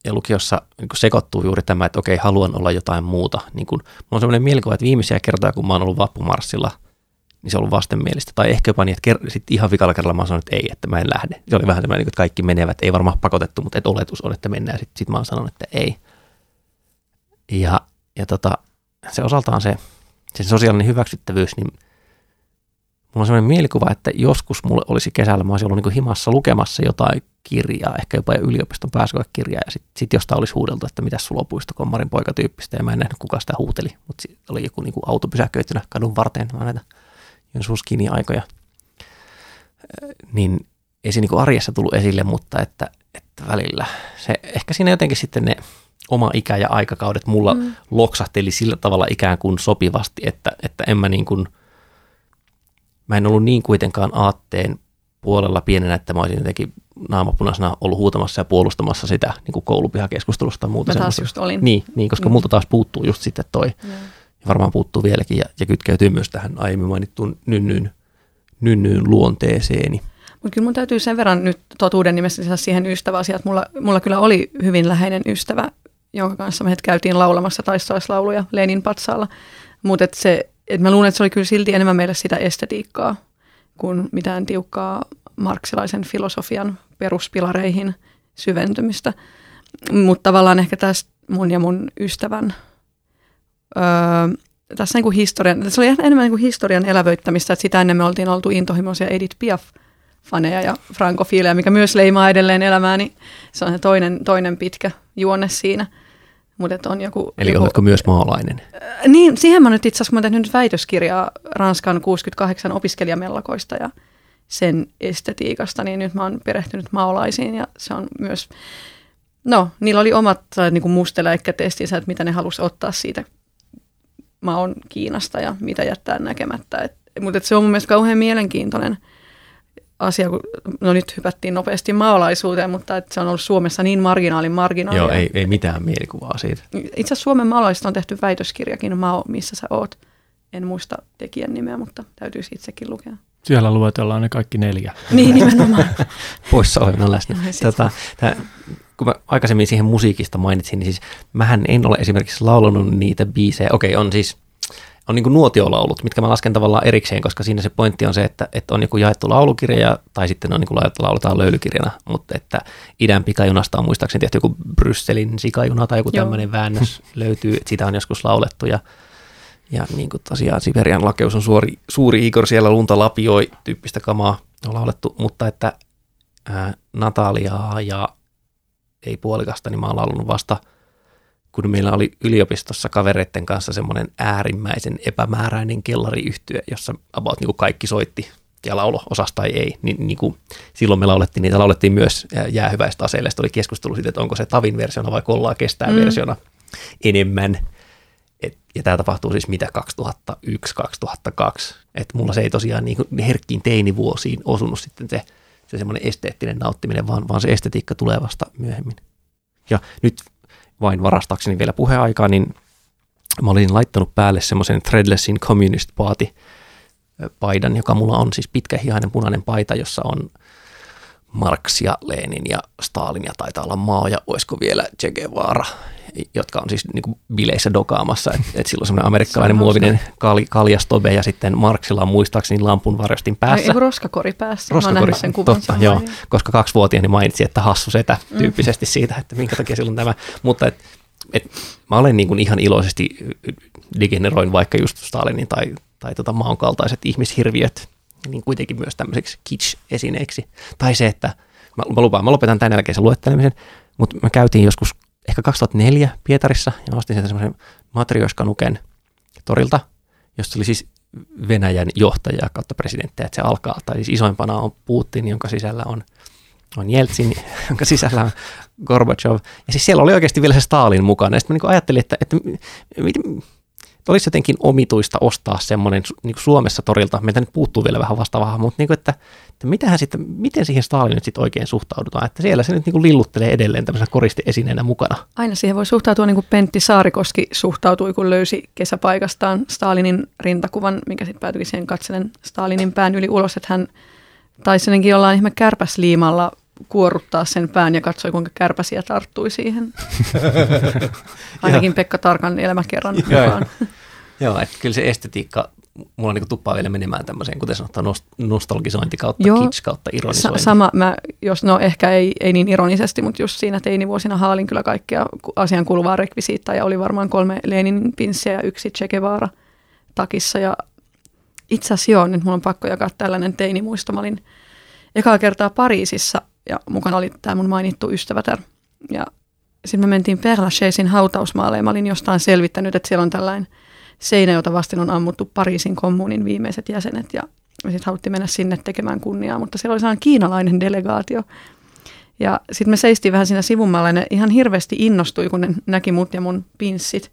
ja lukiossa niin kuin sekoittuu juuri tämä, että okei, haluan olla jotain muuta. Niin kuin, mulla on sellainen mielikuva, että viimeisiä kertoja, kun mä oon ollut vappumarssilla, niin se on ollut vastenmielistä. Tai ehkä jopa niin, että ker- sit ihan vikalla kerralla mä oon sanonut, että ei, että mä en lähde. Se oli vähän semmoinen, että kaikki menevät, ei varmaan pakotettu, mutta että oletus on, että mennään. Sitten sit mä oon sanonut, että ei. Ja, ja tota, se osaltaan se, se sosiaalinen hyväksyttävyys, niin mulla on sellainen mielikuva, että joskus mulle olisi kesällä, mä olisin ollut niin himassa lukemassa jotain kirjaa, ehkä jopa yliopiston pääsykoekirjaa, ja sitten sit jostain olisi huudeltu, että mitä sulopuisto kommarin poikatyyppistä, ja mä en nähnyt kuka sitä huuteli, mutta oli joku niin auto pysäköitynä kadun varteen, vaan näitä Jönsuuskini aikoja. Niin ei se niin arjessa tullut esille, mutta että, että välillä se, ehkä siinä jotenkin sitten ne oma ikä ja aikakaudet mulla mm. loksahteli sillä tavalla ikään kuin sopivasti, että, että en mä niin kuin, mä en ollut niin kuitenkaan aatteen puolella pienenä, että mä olisin jotenkin naamapunaisena ollut huutamassa ja puolustamassa sitä niin kuin koulupihakeskustelusta ja muuta Mä taas just olin. Niin, niin, koska Mm. mm. multa taas puuttuu just sitten toi, Joo. Ja varmaan puuttuu vieläkin ja, ja kytkeytyy myös tähän aiemmin mainittuun nynnyyn, nynnyyn luonteeseeni. Mutta kyllä mun täytyy sen verran nyt totuuden nimessä lisätä siihen ystäväasiaan, että mulla, mulla kyllä oli hyvin läheinen ystävä, jonka kanssa me käytiin laulamassa taistaislauluja Lenin patsaalla. Mutta et se, et mä luulen, että se oli kyllä silti enemmän meille sitä estetiikkaa kuin mitään tiukkaa marksilaisen filosofian peruspilareihin syventymistä. Mutta tavallaan ehkä tästä mun ja mun ystävän öö, tässä niin kuin historian, se oli enemmän niin kuin historian elävöittämistä, että sitä ennen me oltiin oltu intohimoisia Edith Piaf-faneja ja frankofiileja, mikä myös leimaa edelleen elämääni. Se on se toinen, toinen pitkä juonne siinä. Mutta on joku, Eli joku, oletko myös maalainen? Äh, Niin, siihen mä nyt itse asiassa, kun mä tehnyt nyt väitöskirjaa Ranskan 68 opiskelijamellakoista ja sen estetiikasta, niin nyt mä oon perehtynyt maolaisiin ja se on myös, no niillä oli omat niin kuin musteläikkätestinsä, että mitä ne halusi ottaa siitä maon Kiinasta ja mitä jättää näkemättä. Et, mutta et se on mun mielestä kauhean mielenkiintoinen asia, kun no nyt hypättiin nopeasti maalaisuuteen, mutta et se on ollut Suomessa niin marginaalin marginaalia. Joo, ei, ei mitään mielikuvaa siitä. Itse asiassa Suomen maalaisista on tehty väitöskirjakin, Mao, missä sä oot. En muista tekijän nimeä, mutta täytyisi itsekin lukea. Siellä luetellaan ne kaikki neljä. Niin nimenomaan. [LAUGHS] Poissa olevana läsnä. Sit. Tota, tää, kun mä aikaisemmin siihen musiikista mainitsin, niin siis mähän en ole esimerkiksi laulanut niitä biisejä. Okei, on siis on niin nuotiolaulut, mitkä mä lasken tavallaan erikseen, koska siinä se pointti on se, että, että on joku jaettu laulukirja tai sitten on niin kuin lauletaan löylykirjana, mutta että idän pikajunasta on muistaakseni tehty joku Brysselin sikajuna tai joku tämmöinen väännös [LAUGHS] löytyy, että sitä on joskus laulettu. Ja ja niin kuin tosiaan Siberian lakeus on suuri, suuri Igor siellä lunta lapioi tyyppistä kamaa on laulettu, mutta että ää, Nataliaa ja ei puolikasta, niin mä oon laulanut vasta, kun meillä oli yliopistossa kavereiden kanssa semmoinen äärimmäisen epämääräinen kellariyhtyö, jossa about niin kuin kaikki soitti ja laulo osasta tai ei, niin, niin kuin silloin me laulettiin, niitä laulettiin myös ää, jäähyväistä aseille. Oli keskustelu siitä, että onko se tavin versiona vai kollaa kestää mm. versiona enemmän. Et, ja tämä tapahtuu siis mitä 2001-2002. Että mulla se ei tosiaan niin herkkiin teinivuosiin osunut sitten se, se semmoinen esteettinen nauttiminen, vaan, vaan se estetiikka tulee vasta myöhemmin. Ja nyt vain varastakseni vielä puheaikaa, niin mä olin laittanut päälle semmoisen Threadlessin Communist Party paidan, joka mulla on siis pitkähihainen punainen paita, jossa on Marx ja Lenin ja Stalin ja taitaa olla maa ja olisiko vielä Che Guevara, jotka on siis niin kuin bileissä dokaamassa. että et silloin semmoinen [LAUGHS] amerikkalainen se muovinen kal, kaljastobe ja sitten Marxilla on muistaakseni lampun varjostin päässä. Ai, roskakori päässä. Roskakori, sen kuvan totta, joo, koska kaksivuotiaani mainitsi, että hassu setä mm. tyyppisesti siitä, että minkä takia silloin tämä. Mutta et, et, mä olen niin kuin ihan iloisesti degeneroin vaikka just Stalinin tai, tai tota maan kaltaiset ihmishirviöt niin kuitenkin myös tämmöiseksi kitsch-esineeksi. Tai se, että mä, mä lupaan, mä lopetan tämän jälkeen sen luettelemisen, mutta mä käytiin joskus ehkä 2004 Pietarissa ja ostin sieltä semmoisen Matrioshka-nuken torilta, jossa oli siis Venäjän johtaja kautta presidenttejä, että se alkaa, tai siis isoimpana on Putin, jonka sisällä on, on Jeltsin, [LAUGHS] jonka sisällä on Gorbachev. Ja siis siellä oli oikeasti vielä se Stalin mukana. Ja sitten mä niin ajattelin, että, että, että olisi jotenkin omituista ostaa semmoinen niin kuin Suomessa torilta, meiltä nyt puuttuu vielä vähän vastaavaa, mutta niin kuin, että, että mitähän sitten, miten siihen Stalin nyt sitten oikein suhtaudutaan, että siellä se nyt niin kuin lilluttelee edelleen tämmöisenä koristeesineenä mukana. Aina siihen voi suhtautua niin kuin Pentti Saarikoski suhtautui, kun löysi kesäpaikastaan Stalinin rintakuvan, mikä sitten päätyi siihen katselen Stalinin pään yli ulos, että hän taisi jollain ihme kärpäsliimalla kuoruttaa sen pään ja katsoi, kuinka kärpäsiä tarttui siihen. [LAUGHS] Ainakin Pekka Tarkan elämäkerran mukaan. [LAUGHS] Joo, että kyllä se estetiikka mulla niin tuppaa vielä menemään tämmöiseen, kuten sanottua, nostalgisointi kautta Joo, kitsch kautta ironisointi. Sa- sama, mä, jos, no ehkä ei, ei niin ironisesti, mutta just siinä teinivuosina haalin kyllä kaikkea asian kuuluvaa rekvisiittaa ja oli varmaan kolme Lenin pinssiä ja yksi Che Guevara takissa ja itse asiassa joo, nyt mulla on pakko jakaa tällainen teinimuisto. Mä olin ekaa kertaa Pariisissa ja mukana oli tämä mun mainittu ystävätär. Ja sitten me mentiin Père Lachaisen hautausmaalle ja mä olin jostain selvittänyt, että siellä on tällainen seinä, jota vasten on ammuttu Pariisin kommunin viimeiset jäsenet ja sitten haluttiin mennä sinne tekemään kunniaa, mutta siellä oli sellainen kiinalainen delegaatio. Ja sitten me seistiin vähän siinä sivummalla ja ne ihan hirveästi innostui, kun ne näki mut ja mun pinssit.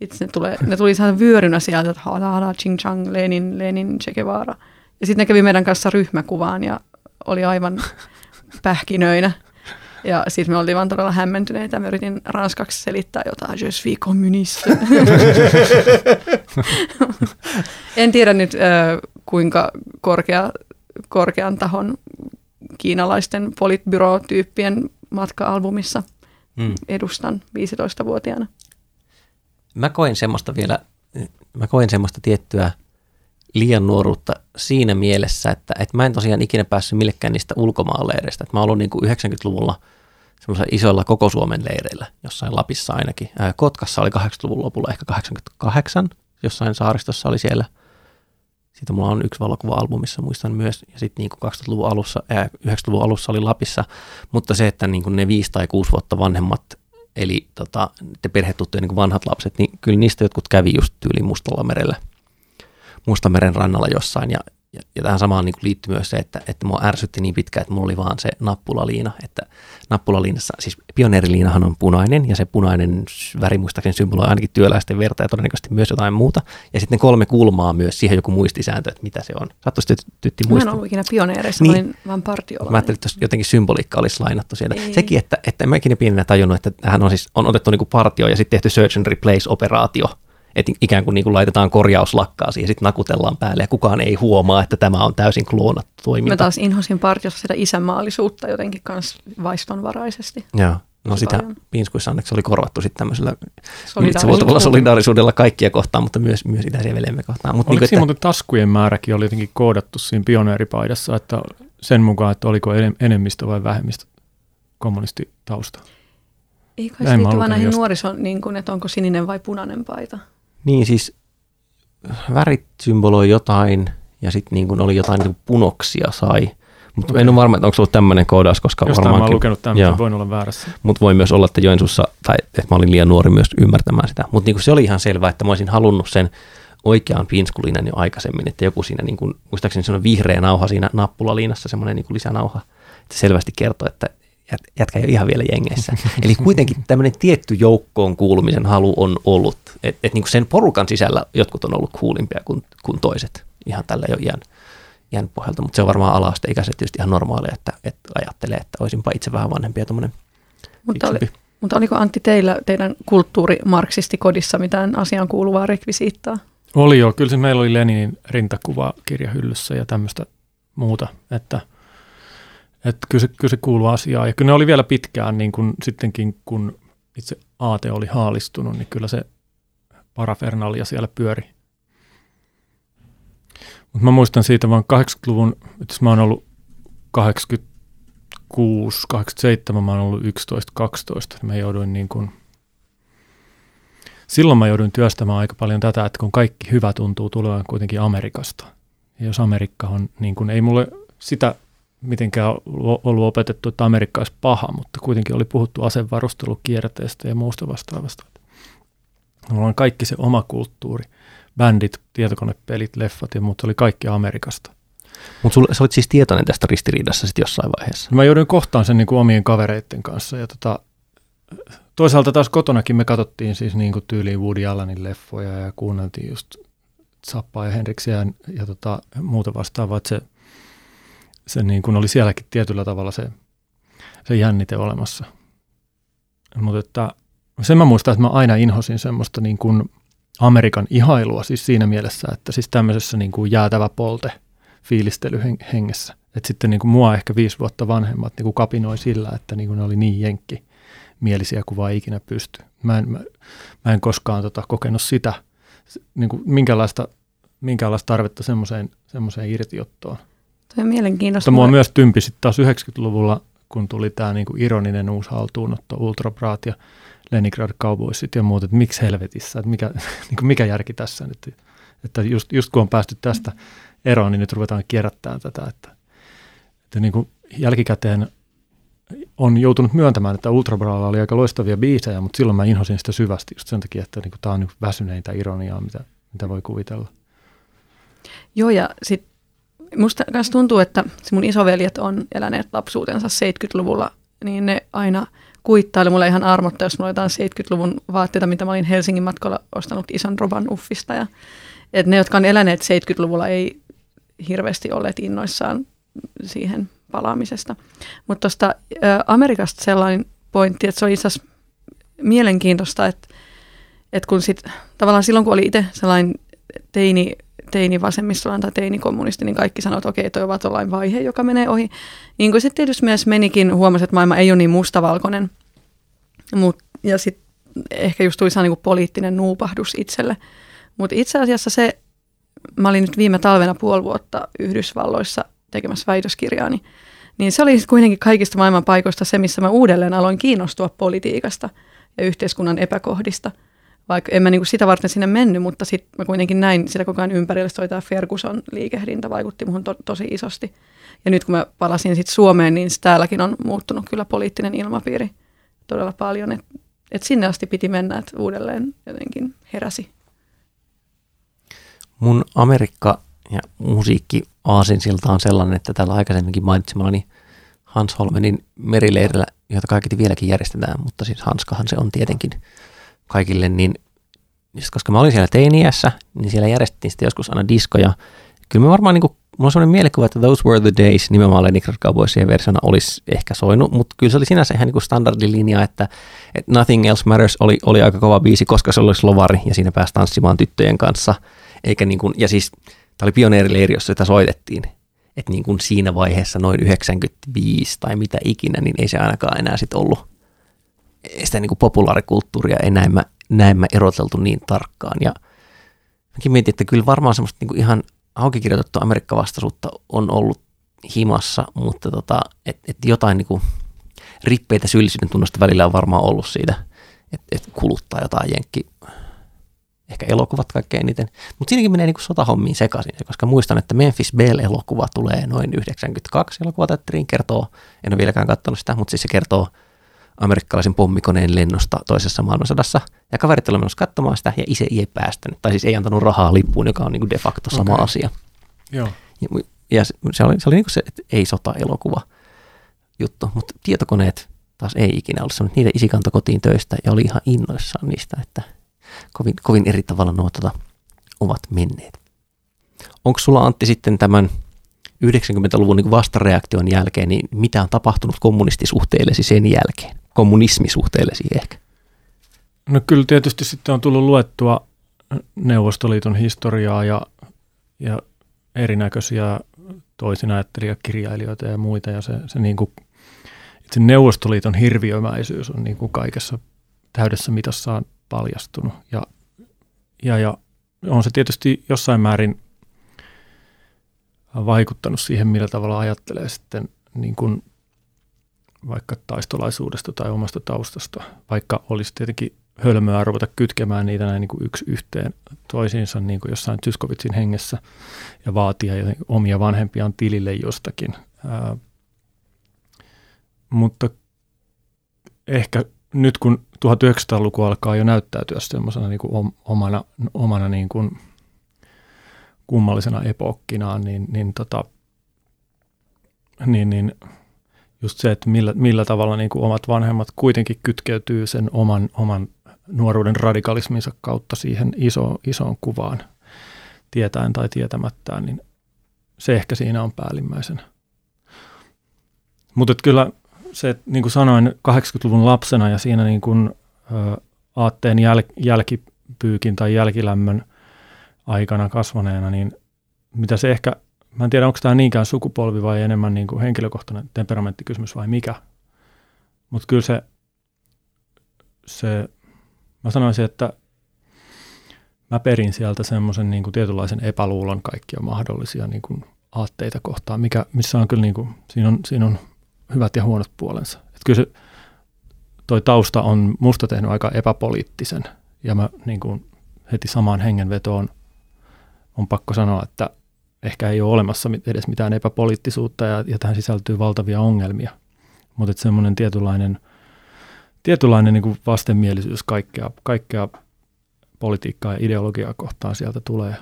Itse ne, tulee, ne tuli ihan vyörynä sieltä, että hada, hada, ching chang, Lenin, Lenin, Che Guevara. Ja sitten ne kävi meidän kanssa ryhmäkuvaan ja oli aivan pähkinöinä. Ja sitten me oltiin vaan todella hämmentyneitä. Mä yritin ranskaksi selittää jotain, je suis communiste. [LAUGHS] en tiedä nyt, kuinka korkea, korkean tahon kiinalaisten politbyro-tyyppien matka-albumissa mm. edustan 15-vuotiaana. Mä koin semmoista vielä, mä koin semmoista tiettyä liian nuoruutta siinä mielessä, että, että mä en tosiaan ikinä päässyt millekään niistä ulkomaanleireistä. Että mä oon niin kuin 90-luvulla semmoisella isoilla koko Suomen leireillä, jossain Lapissa ainakin. Kotkassa oli 80-luvun lopulla ehkä 88, jossain saaristossa oli siellä. Siitä mulla on yksi valokuva-albumissa, muistan myös. Ja sitten niin 2000-luvun alussa, ää, 90-luvun alussa oli Lapissa. Mutta se, että niin kuin ne viisi tai kuusi vuotta vanhemmat, eli tota, te perhetuttujen niin vanhat lapset, niin kyllä niistä jotkut kävi just tyyli Mustalla merellä – Mustameren rannalla jossain ja, ja, ja tähän samaan niin liittyy myös se, että, että mua ärsytti niin pitkään, että mulla oli vaan se nappulaliina, että nappulaliinassa, siis pioneeriliinahan on punainen ja se punainen väri muistaakseni symboloi ainakin työläisten verta ja todennäköisesti myös jotain muuta. Ja sitten kolme kulmaa myös, siihen joku muistisääntö, että mitä se on. Sattuisi tytti muistaa. Mä en ollut ikinä pioneereissa, niin, olin vaan partiolainen. Mä ajattelin, että jotenkin symboliikka olisi lainattu siellä. Ei. Sekin, että, että mä ikinä pienenä tajunnut, että tähän on siis on otettu niin kuin partio ja sitten tehty search and replace operaatio että ikään kuin, niin kuin laitetaan korjauslakkaa siihen, sitten nakutellaan päälle ja kukaan ei huomaa, että tämä on täysin kloonattu toiminta. Mä taas inhosin partiossa sitä isänmaallisuutta jotenkin kans vaistonvaraisesti. Joo. No sitä paljon. pinskuissa onneksi oli korvattu sitten tämmöisellä solidaarisuudella, solidaarisuudella kaikkia kohtaan, mutta myös, myös itäisiä veljemme kohtaan. Mutta Oliko niin, siinä että... taskujen määräkin oli jotenkin koodattu siinä pioneeripaidassa, että sen mukaan, että oliko enemmistö vai vähemmistö kommunistitausta? Ei kai se liittyvä näihin nuorison, niin kuin, että onko sininen vai punainen paita. Niin siis värit symboloi jotain ja sitten niin oli jotain niin punoksia sai. Mutta okay. en ole varma, että onko se ollut tämmöinen koodaus, koska Jostain varmaankin... mä oon lukenut tämän, voin olla väärässä. Mutta voi myös olla, että Joensuussa, tai että mä olin liian nuori myös ymmärtämään sitä. Mutta niin se oli ihan selvää, että mä olisin halunnut sen oikean pinskuliinan jo aikaisemmin, että joku siinä, niin kuin, muistaakseni se on vihreä nauha siinä nappulaliinassa, semmoinen niin lisänauha, että se selvästi kertoo, että jätkä ei ole ihan vielä jengessä. [LAUGHS] Eli kuitenkin tämmöinen tietty joukkoon kuulumisen halu on ollut, että et niin sen porukan sisällä jotkut on ollut kuulimpia kuin, kuin toiset ihan tällä jo iän, iän pohjalta, mutta se on varmaan ala-asteikäiset tietysti ihan normaalia, että, että ajattelee, että olisinpa itse vähän vanhempi ja tuommoinen Mutta, oli, mutta oliko Antti teillä teidän kulttuurimarksistikodissa mitään asiaan kuuluvaa rekvisiittaa? Oli jo, kyllä se meillä oli Leninin rintakuva kirjahyllyssä ja tämmöistä muuta, että, että kyllä, se, kyllä se kuuluu asiaan. Ja kyllä ne oli vielä pitkään, niin kuin sittenkin kun itse aate oli haalistunut, niin kyllä se parafernalia siellä pyöri. Mutta mä muistan siitä vaan 80-luvun, että mä oon ollut 86, 87, mä oon ollut 11, 12. Mä jouduin niin kuin, silloin mä jouduin työstämään aika paljon tätä, että kun kaikki hyvä tuntuu tulevan kuitenkin Amerikasta. Ja jos Amerikka on, niin kuin, ei mulle sitä mitenkään ollut opetettu, että Amerikka olisi paha, mutta kuitenkin oli puhuttu asevarustelukierteestä ja muusta vastaavasta. Mulla on kaikki se oma kulttuuri, bändit, tietokonepelit, leffat ja muut, oli kaikki Amerikasta. Mutta sä olit siis tietoinen tästä ristiriidassa sitten jossain vaiheessa. Mä jouduin kohtaan sen niin kuin omien kavereiden kanssa ja tota, toisaalta taas kotonakin me katsottiin siis niin kuin tyyliin Woody Allenin leffoja ja kuunneltiin just Zappaa ja Hendriksiä ja, ja tota, muuta vastaavaa, että se, se niin kuin oli sielläkin tietyllä tavalla se, se jännite olemassa. Mutta että sen mä muistan, että mä aina inhosin semmoista niin kuin Amerikan ihailua siis siinä mielessä, että siis tämmöisessä niin kuin jäätävä polte fiilistelyhengessä. Että sitten niin kuin mua ehkä viisi vuotta vanhemmat niin kuin kapinoi sillä, että niin kuin ne oli niin jenkki mielisiä kuin vaan ikinä pysty. Mä en, mä, mä en koskaan tota, kokenut sitä, niin kuin minkälaista, minkälaista tarvetta semmoiseen, semmoiseen irtiottoon. Toi on mielenkiintoista. Mutta mua myös tympi sitten taas 90-luvulla, kun tuli tämä niinku ironinen uusi haltuunotto, Ultrabraat ja Leningrad Cowboysit ja muut, että miksi helvetissä, että mikä, [LAUGHS] niinku mikä järki tässä nyt, että just, just kun on päästy tästä eroon, niin nyt ruvetaan kierrättämään tätä, että, että niinku jälkikäteen on joutunut myöntämään, että Ultrabraalla oli aika loistavia biisejä, mutta silloin mä inhosin sitä syvästi just sen takia, että niinku tämä on niinku väsyneintä ironiaa, mitä, mitä voi kuvitella. Joo, ja sitten musta myös tuntuu, että mun isoveljet on eläneet lapsuutensa 70-luvulla, niin ne aina kuittaili mulle ihan armotta, jos mulla oli jotain 70-luvun vaatteita, mitä mä olin Helsingin matkalla ostanut ison roban uffista. Ja, että ne, jotka on eläneet 70-luvulla, ei hirveästi olleet innoissaan siihen palaamisesta. Mutta tuosta Amerikasta sellainen pointti, että se oli itse asiassa mielenkiintoista, että, että kun sit, tavallaan silloin, kun oli itse sellainen teini, teini-vasemmistolainen tai teini-kommunisti, niin kaikki sanoivat, että okei, toi jollain vaihe, joka menee ohi. Niin kuin sitten tietysti myös menikin, huomasi, että maailma ei ole niin mustavalkoinen. Mut, ja sitten ehkä just tuli niin poliittinen nuupahdus itselle. Mutta itse asiassa se, mä olin nyt viime talvena puoli vuotta Yhdysvalloissa tekemässä väitöskirjaani, niin se oli kuitenkin kaikista maailman paikoista se, missä mä uudelleen aloin kiinnostua politiikasta ja yhteiskunnan epäkohdista – vaikka en mä niinku sitä varten sinne mennyt, mutta sitten mä kuitenkin näin sitä koko ajan ympärillä, toi tämä Ferguson liikehdintä vaikutti muhun to, tosi isosti. Ja nyt kun mä palasin sitten Suomeen, niin täälläkin on muuttunut kyllä poliittinen ilmapiiri todella paljon, että et sinne asti piti mennä, että uudelleen jotenkin heräsi. Mun Amerikka ja musiikki aasinsilta on sellainen, että täällä aikaisemminkin mainitsemallani Hans Holmenin merileirillä, jota kaikki vieläkin järjestetään, mutta siis Hanskahan se on tietenkin – kaikille, niin koska mä olin siellä teiniässä, niin siellä järjestettiin sitten joskus aina diskoja. Kyllä mä varmaan, niin kuin, mulla on sellainen mielikuva, että Those Were the Days nimenomaan Lenny Cowboysien versiona olisi ehkä soinut, mutta kyllä se oli sinänsä ihan niin kuin standardilinja, että, että Nothing Else Matters oli, oli aika kova biisi, koska se oli slovari ja siinä pääsi tanssimaan tyttöjen kanssa. Eikä niin kuin, ja siis tämä oli pioneerileiri, jossa sitä soitettiin. Että niin kuin siinä vaiheessa noin 95 tai mitä ikinä, niin ei se ainakaan enää sitten ollut sitä niin kuin populaarikulttuuria ei näin mä, näin mä eroteltu niin tarkkaan. Ja mäkin mietin, että kyllä varmaan semmoista niin kuin ihan aukikirjoitettua Amerikka-vastaisuutta on ollut himassa, mutta tota, et, et jotain niin kuin rippeitä syyllisyyden tunnosta välillä on varmaan ollut siitä, että et kuluttaa jotain jenkki, ehkä elokuvat kaikkein eniten. Mutta siinäkin menee niin kuin sotahommiin sekaisin, koska muistan, että Memphis Belle-elokuva tulee noin 92 elokuvateatteriin, kertoo, en ole vieläkään katsonut sitä, mutta siis se kertoo – amerikkalaisen pommikoneen lennosta toisessa maailmansodassa. Ja kaverit olivat menossa katsomaan sitä ja isä ei päästänyt. Tai siis ei antanut rahaa lippuun, joka on niin kuin de facto sama okay. asia. Joo. Ja, ja se, se oli, se oli niin kuin se, että ei sota-elokuva. juttu. Mutta tietokoneet taas ei ikinä ollut semmoinen. Niitä isi kantoi kotiin töistä ja oli ihan innoissaan niistä, että kovin, kovin eri tavalla nuo tota, ovat menneet. Onko sulla Antti sitten tämän 90-luvun niin vastareaktion jälkeen, niin mitä on tapahtunut kommunistisuhteellesi sen jälkeen? Kommunismisuhteellesi ehkä? No kyllä tietysti sitten on tullut luettua Neuvostoliiton historiaa ja, ja erinäköisiä toisinajattelijakirjailijoita ja muita. Ja se, se, niin kuin, se Neuvostoliiton hirviömäisyys on niin kuin kaikessa täydessä mitassaan paljastunut. Ja, ja, ja on se tietysti jossain määrin vaikuttanut siihen, millä tavalla ajattelee sitten niin kuin vaikka taistolaisuudesta tai omasta taustasta, vaikka olisi tietenkin hölmöä ruveta kytkemään niitä näin niin kuin yksi yhteen toisiinsa niin kuin jossain Tyskovitsin hengessä ja vaatia omia vanhempiaan tilille jostakin. Ää, mutta ehkä nyt kun 1900-luku alkaa jo näyttäytyä semmoisena niin kuin omana, omana niin kuin kummallisena epokkinaan, niin, niin, tota, niin, niin just se, että millä, millä tavalla niin kuin omat vanhemmat kuitenkin kytkeytyy sen oman, oman nuoruuden radikalisminsa kautta siihen iso, isoon kuvaan tietäen tai tietämättään, niin se ehkä siinä on päällimmäisenä. Mutta kyllä se, niin kuin sanoin, 80-luvun lapsena ja siinä niin kuin, ä, aatteen jäl, jälkipyykin tai jälkilämmön aikana kasvaneena, niin mitä se ehkä, mä en tiedä onko tämä niinkään sukupolvi vai enemmän niin kuin henkilökohtainen temperamenttikysymys vai mikä, mutta kyllä se, se Mä sanoisin, että mä perin sieltä semmoisen niin tietynlaisen epäluulon kaikkia mahdollisia niin kuin aatteita kohtaan, mikä, missä on kyllä, niin kuin, siinä, on, siinä on hyvät ja huonot puolensa. Että kyllä se, toi tausta on musta tehnyt aika epäpoliittisen, ja mä niin kuin heti samaan hengenvetoon on pakko sanoa, että ehkä ei ole olemassa edes mitään epäpoliittisuutta, ja, ja tähän sisältyy valtavia ongelmia. Mutta semmoinen tietynlainen – tietynlainen niin vastenmielisyys kaikkea, kaikkea politiikkaa ja ideologiaa kohtaan sieltä tulee.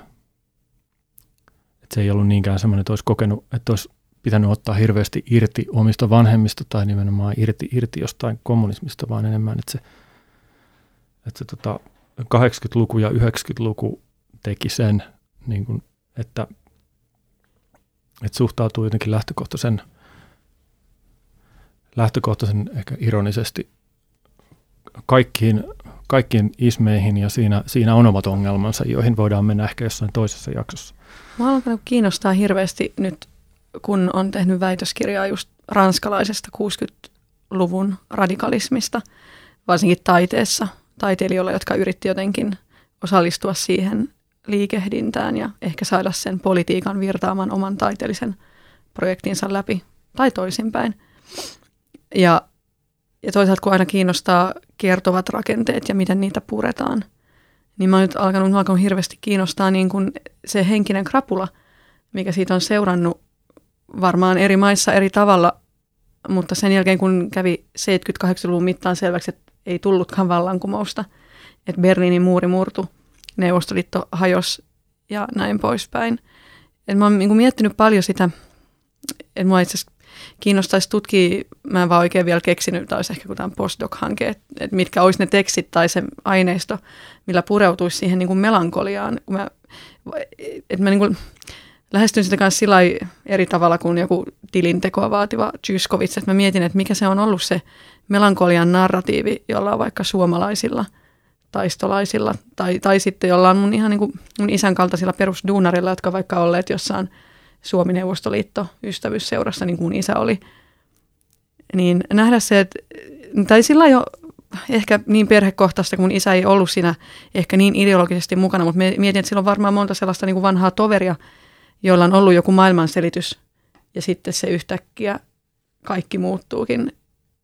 Et se ei ollut niinkään semmoinen, että olisi kokenut, että olisi pitänyt ottaa hirveästi irti omista vanhemmista tai nimenomaan irti, irti jostain kommunismista, vaan enemmän, että se, että se tota, 80-luku ja 90-luku teki sen, niin kuin, että, että suhtautuu jotenkin lähtökohtaisen, lähtökohtaisen ehkä ironisesti kaikkiin, kaikkiin ismeihin ja siinä, siinä on omat ongelmansa, joihin voidaan mennä ehkä jossain toisessa jaksossa. Mä alkanut kiinnostaa hirveästi nyt, kun on tehnyt väitöskirjaa just ranskalaisesta 60-luvun radikalismista, varsinkin taiteessa, taiteilijoilla, jotka yritti jotenkin osallistua siihen liikehdintään ja ehkä saada sen politiikan virtaamaan oman taiteellisen projektinsa läpi tai toisinpäin. Ja ja toisaalta kun aina kiinnostaa kertovat rakenteet ja miten niitä puretaan, niin mä oon nyt alkanut, alkanut hirveästi kiinnostaa niin kuin se henkinen krapula, mikä siitä on seurannut varmaan eri maissa eri tavalla, mutta sen jälkeen kun kävi 78-luvun mittaan selväksi, että ei tullutkaan vallankumousta, että Berliinin muuri murtu, Neuvostoliitto hajos ja näin poispäin. Et mä oon niin miettinyt paljon sitä, että mua itse asiassa kiinnostaisi tutkia, mä en vaan oikein vielä keksinyt, tai olisi ehkä jotain postdoc-hanke, että, että mitkä olisi ne tekstit tai se aineisto, millä pureutuisi siihen niin kuin melankoliaan. Mä, että mä niin kuin lähestyn sitä kanssa sillä eri tavalla kuin joku tilintekoa vaativa Tyskovits, että mä mietin, että mikä se on ollut se melankolian narratiivi, jolla on vaikka suomalaisilla taistolaisilla, tai, tai sitten jolla on mun ihan niin kuin mun isän kaltaisilla perusduunarilla, jotka vaikka olleet jossain – Suomi-Neuvostoliitto ystävyysseurassa, niin kuin isä oli, niin nähdä se, että, tai sillä jo ehkä niin perhekohtaista, kun isä ei ollut siinä ehkä niin ideologisesti mukana, mutta mietin, että sillä on varmaan monta sellaista niin kuin vanhaa toveria, joilla on ollut joku maailmanselitys, ja sitten se yhtäkkiä kaikki muuttuukin,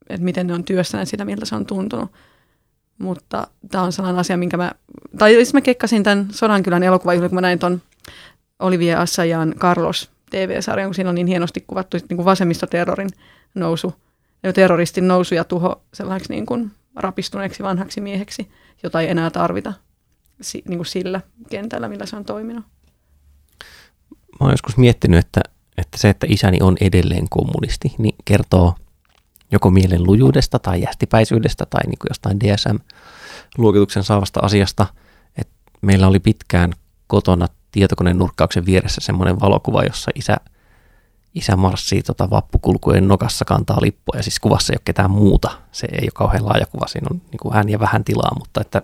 että miten ne on työstäneet sitä, miltä se on tuntunut. Mutta tämä on sellainen asia, minkä mä, tai siis mä kekkasin tämän Sodankylän elokuvan, kun mä näin ton Olivier Assajan Carlos TV-sarjan, kun siinä on niin hienosti kuvattu niin kuin vasemmistoterrorin nousu, terroristin nousu ja tuho sellaiseksi niin kuin rapistuneeksi vanhaksi mieheksi, jota ei enää tarvita niin kuin sillä kentällä, millä se on toiminut. Mä oon joskus miettinyt, että, että se, että isäni on edelleen kommunisti, niin kertoo joko mielen lujuudesta tai jästipäisyydestä tai niin kuin jostain DSM-luokituksen saavasta asiasta. Et meillä oli pitkään kotona tietokoneen nurkkauksen vieressä semmoinen valokuva, jossa isä, isä marssii tota vappukulkujen nokassa kantaa lippua ja siis kuvassa ei ole ketään muuta. Se ei ole kauhean laaja kuva, siinä on niin kuin hän ja vähän tilaa, mutta että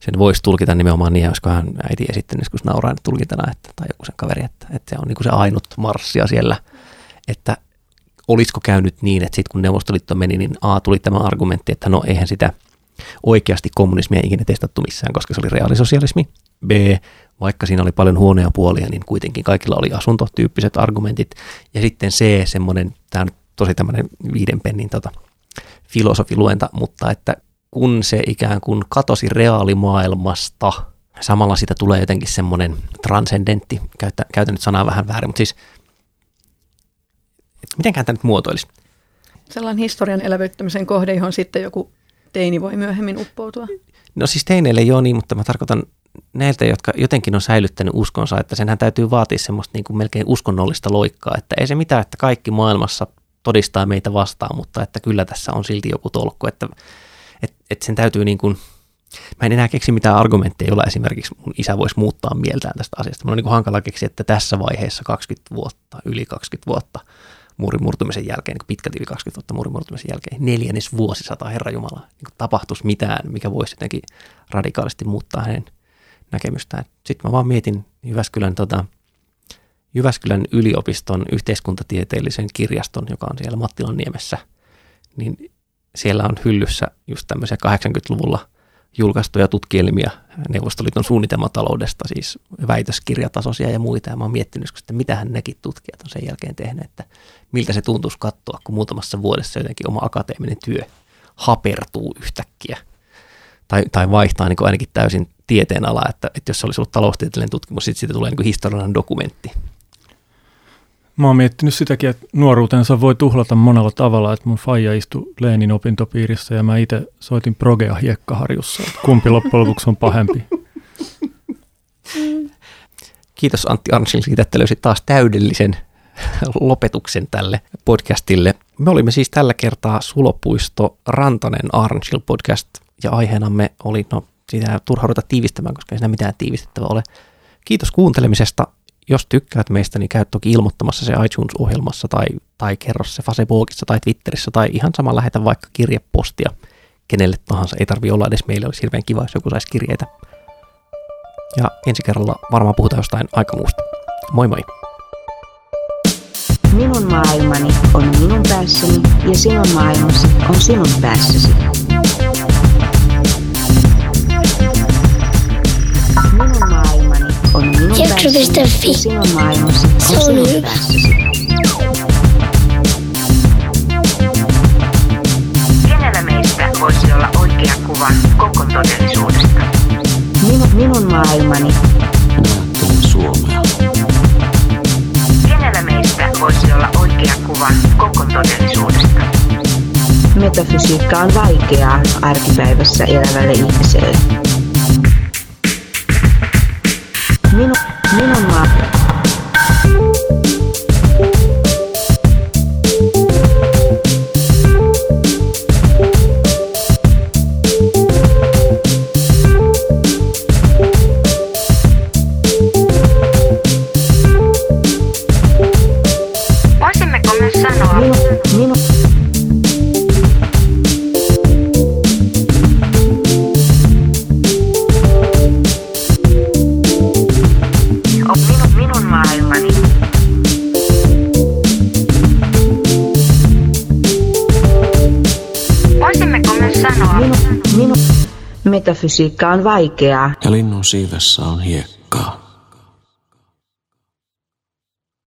sen voisi tulkita nimenomaan niin, olisiko hän äiti esittänyt joskus nauraa tulkintana, että, tai joku sen kaveri, että, että se on niin kuin se ainut marssia siellä, että olisiko käynyt niin, että sitten kun Neuvostoliitto meni, niin A tuli tämä argumentti, että no eihän sitä oikeasti kommunismia ikinä testattu missään, koska se oli reaalisosialismi. B, vaikka siinä oli paljon huonoja puolia, niin kuitenkin kaikilla oli asuntotyyppiset argumentit. Ja sitten C, semmoinen, tämä on tosi tämmöinen viiden pennin tota, filosofiluenta, mutta että kun se ikään kuin katosi reaalimaailmasta, samalla sitä tulee jotenkin semmoinen transcendentti, käytän nyt sanaa vähän väärin, mutta siis mitenkään tämä nyt muotoilisi? Sellainen historian elävyttämisen kohde, johon sitten joku teini voi myöhemmin uppoutua. No siis teineille ei ole niin, mutta mä tarkoitan näiltä, jotka jotenkin on säilyttänyt uskonsa, että senhän täytyy vaatia semmoista niin kuin melkein uskonnollista loikkaa, että ei se mitään, että kaikki maailmassa todistaa meitä vastaan, mutta että kyllä tässä on silti joku tolkku, että, että, että sen täytyy niin kuin, mä en enää keksi mitään argumentteja, joilla esimerkiksi mun isä voisi muuttaa mieltään tästä asiasta. Mun on niin kuin hankala keksiä, että tässä vaiheessa 20 vuotta, yli 20 vuotta – muurin murtumisen jälkeen, niin pitkät yli 20 vuotta muurin murtumisen jälkeen, neljännes vuosisata Herra Jumala, niin tapahtuisi mitään, mikä voisi jotenkin radikaalisti muuttaa hänen näkemystään. Sitten mä vaan mietin Jyväskylän, tota, Jyväskylän yliopiston yhteiskuntatieteellisen kirjaston, joka on siellä Mattilan niemessä, niin siellä on hyllyssä just tämmöisiä 80-luvulla julkaistuja tutkielmia Neuvostoliiton suunnitelmataloudesta, siis väitöskirjatasoisia ja muita. Ja mä oon miettinyt, että mitähän nekin tutkijat on sen jälkeen tehneet, että miltä se tuntuisi katsoa, kun muutamassa vuodessa jotenkin oma akateeminen työ hapertuu yhtäkkiä. Tai, tai vaihtaa niin kuin ainakin täysin tieteen ala, että, että jos se olisi ollut taloustieteellinen tutkimus, sitten siitä tulee niin kuin historiallinen dokumentti. Mä oon miettinyt sitäkin, että nuoruutensa voi tuhlata monella tavalla, että mun faija istui Leenin opintopiirissä ja mä itse soitin progea hiekkaharjussa. Kumpi loppujen lopuksi on pahempi? Kiitos Antti Arnsil siitä, että löysit taas täydellisen lopetuksen tälle podcastille. Me olimme siis tällä kertaa Sulopuisto Rantanen Arnsil podcast ja aiheenamme oli, no sitä turha ruveta tiivistämään, koska ei siinä mitään tiivistettävää ole. Kiitos kuuntelemisesta. Jos tykkäät meistä, niin käy toki ilmoittamassa se iTunes-ohjelmassa tai, tai kerro se Facebookissa tai Twitterissä tai ihan sama lähetä vaikka kirjepostia kenelle tahansa. Ei tarvi olla edes meille, olisi hirveän kiva, jos joku saisi kirjeitä. Ja ensi kerralla varmaan puhutaan jostain aika muusta. Moi moi! Minun maailmani on minun päässäni ja sinun maailmasi on sinun päässäsi. Minun maailmani on minun päässäni ja sinun maailmasi on sinun päässäsi. Kenellä meistä voisi olla oikea kuva koko todellisuudesta? Minun, minun maailmani. Suomea voisi oikea kuva koko todellisuudesta. Metafysiikka on vaikeaa arkipäivässä elävälle ihmiselle. Minu, minun maa... metafysiikka on vaikeaa. Ja linnun siivessä on hiekkaa.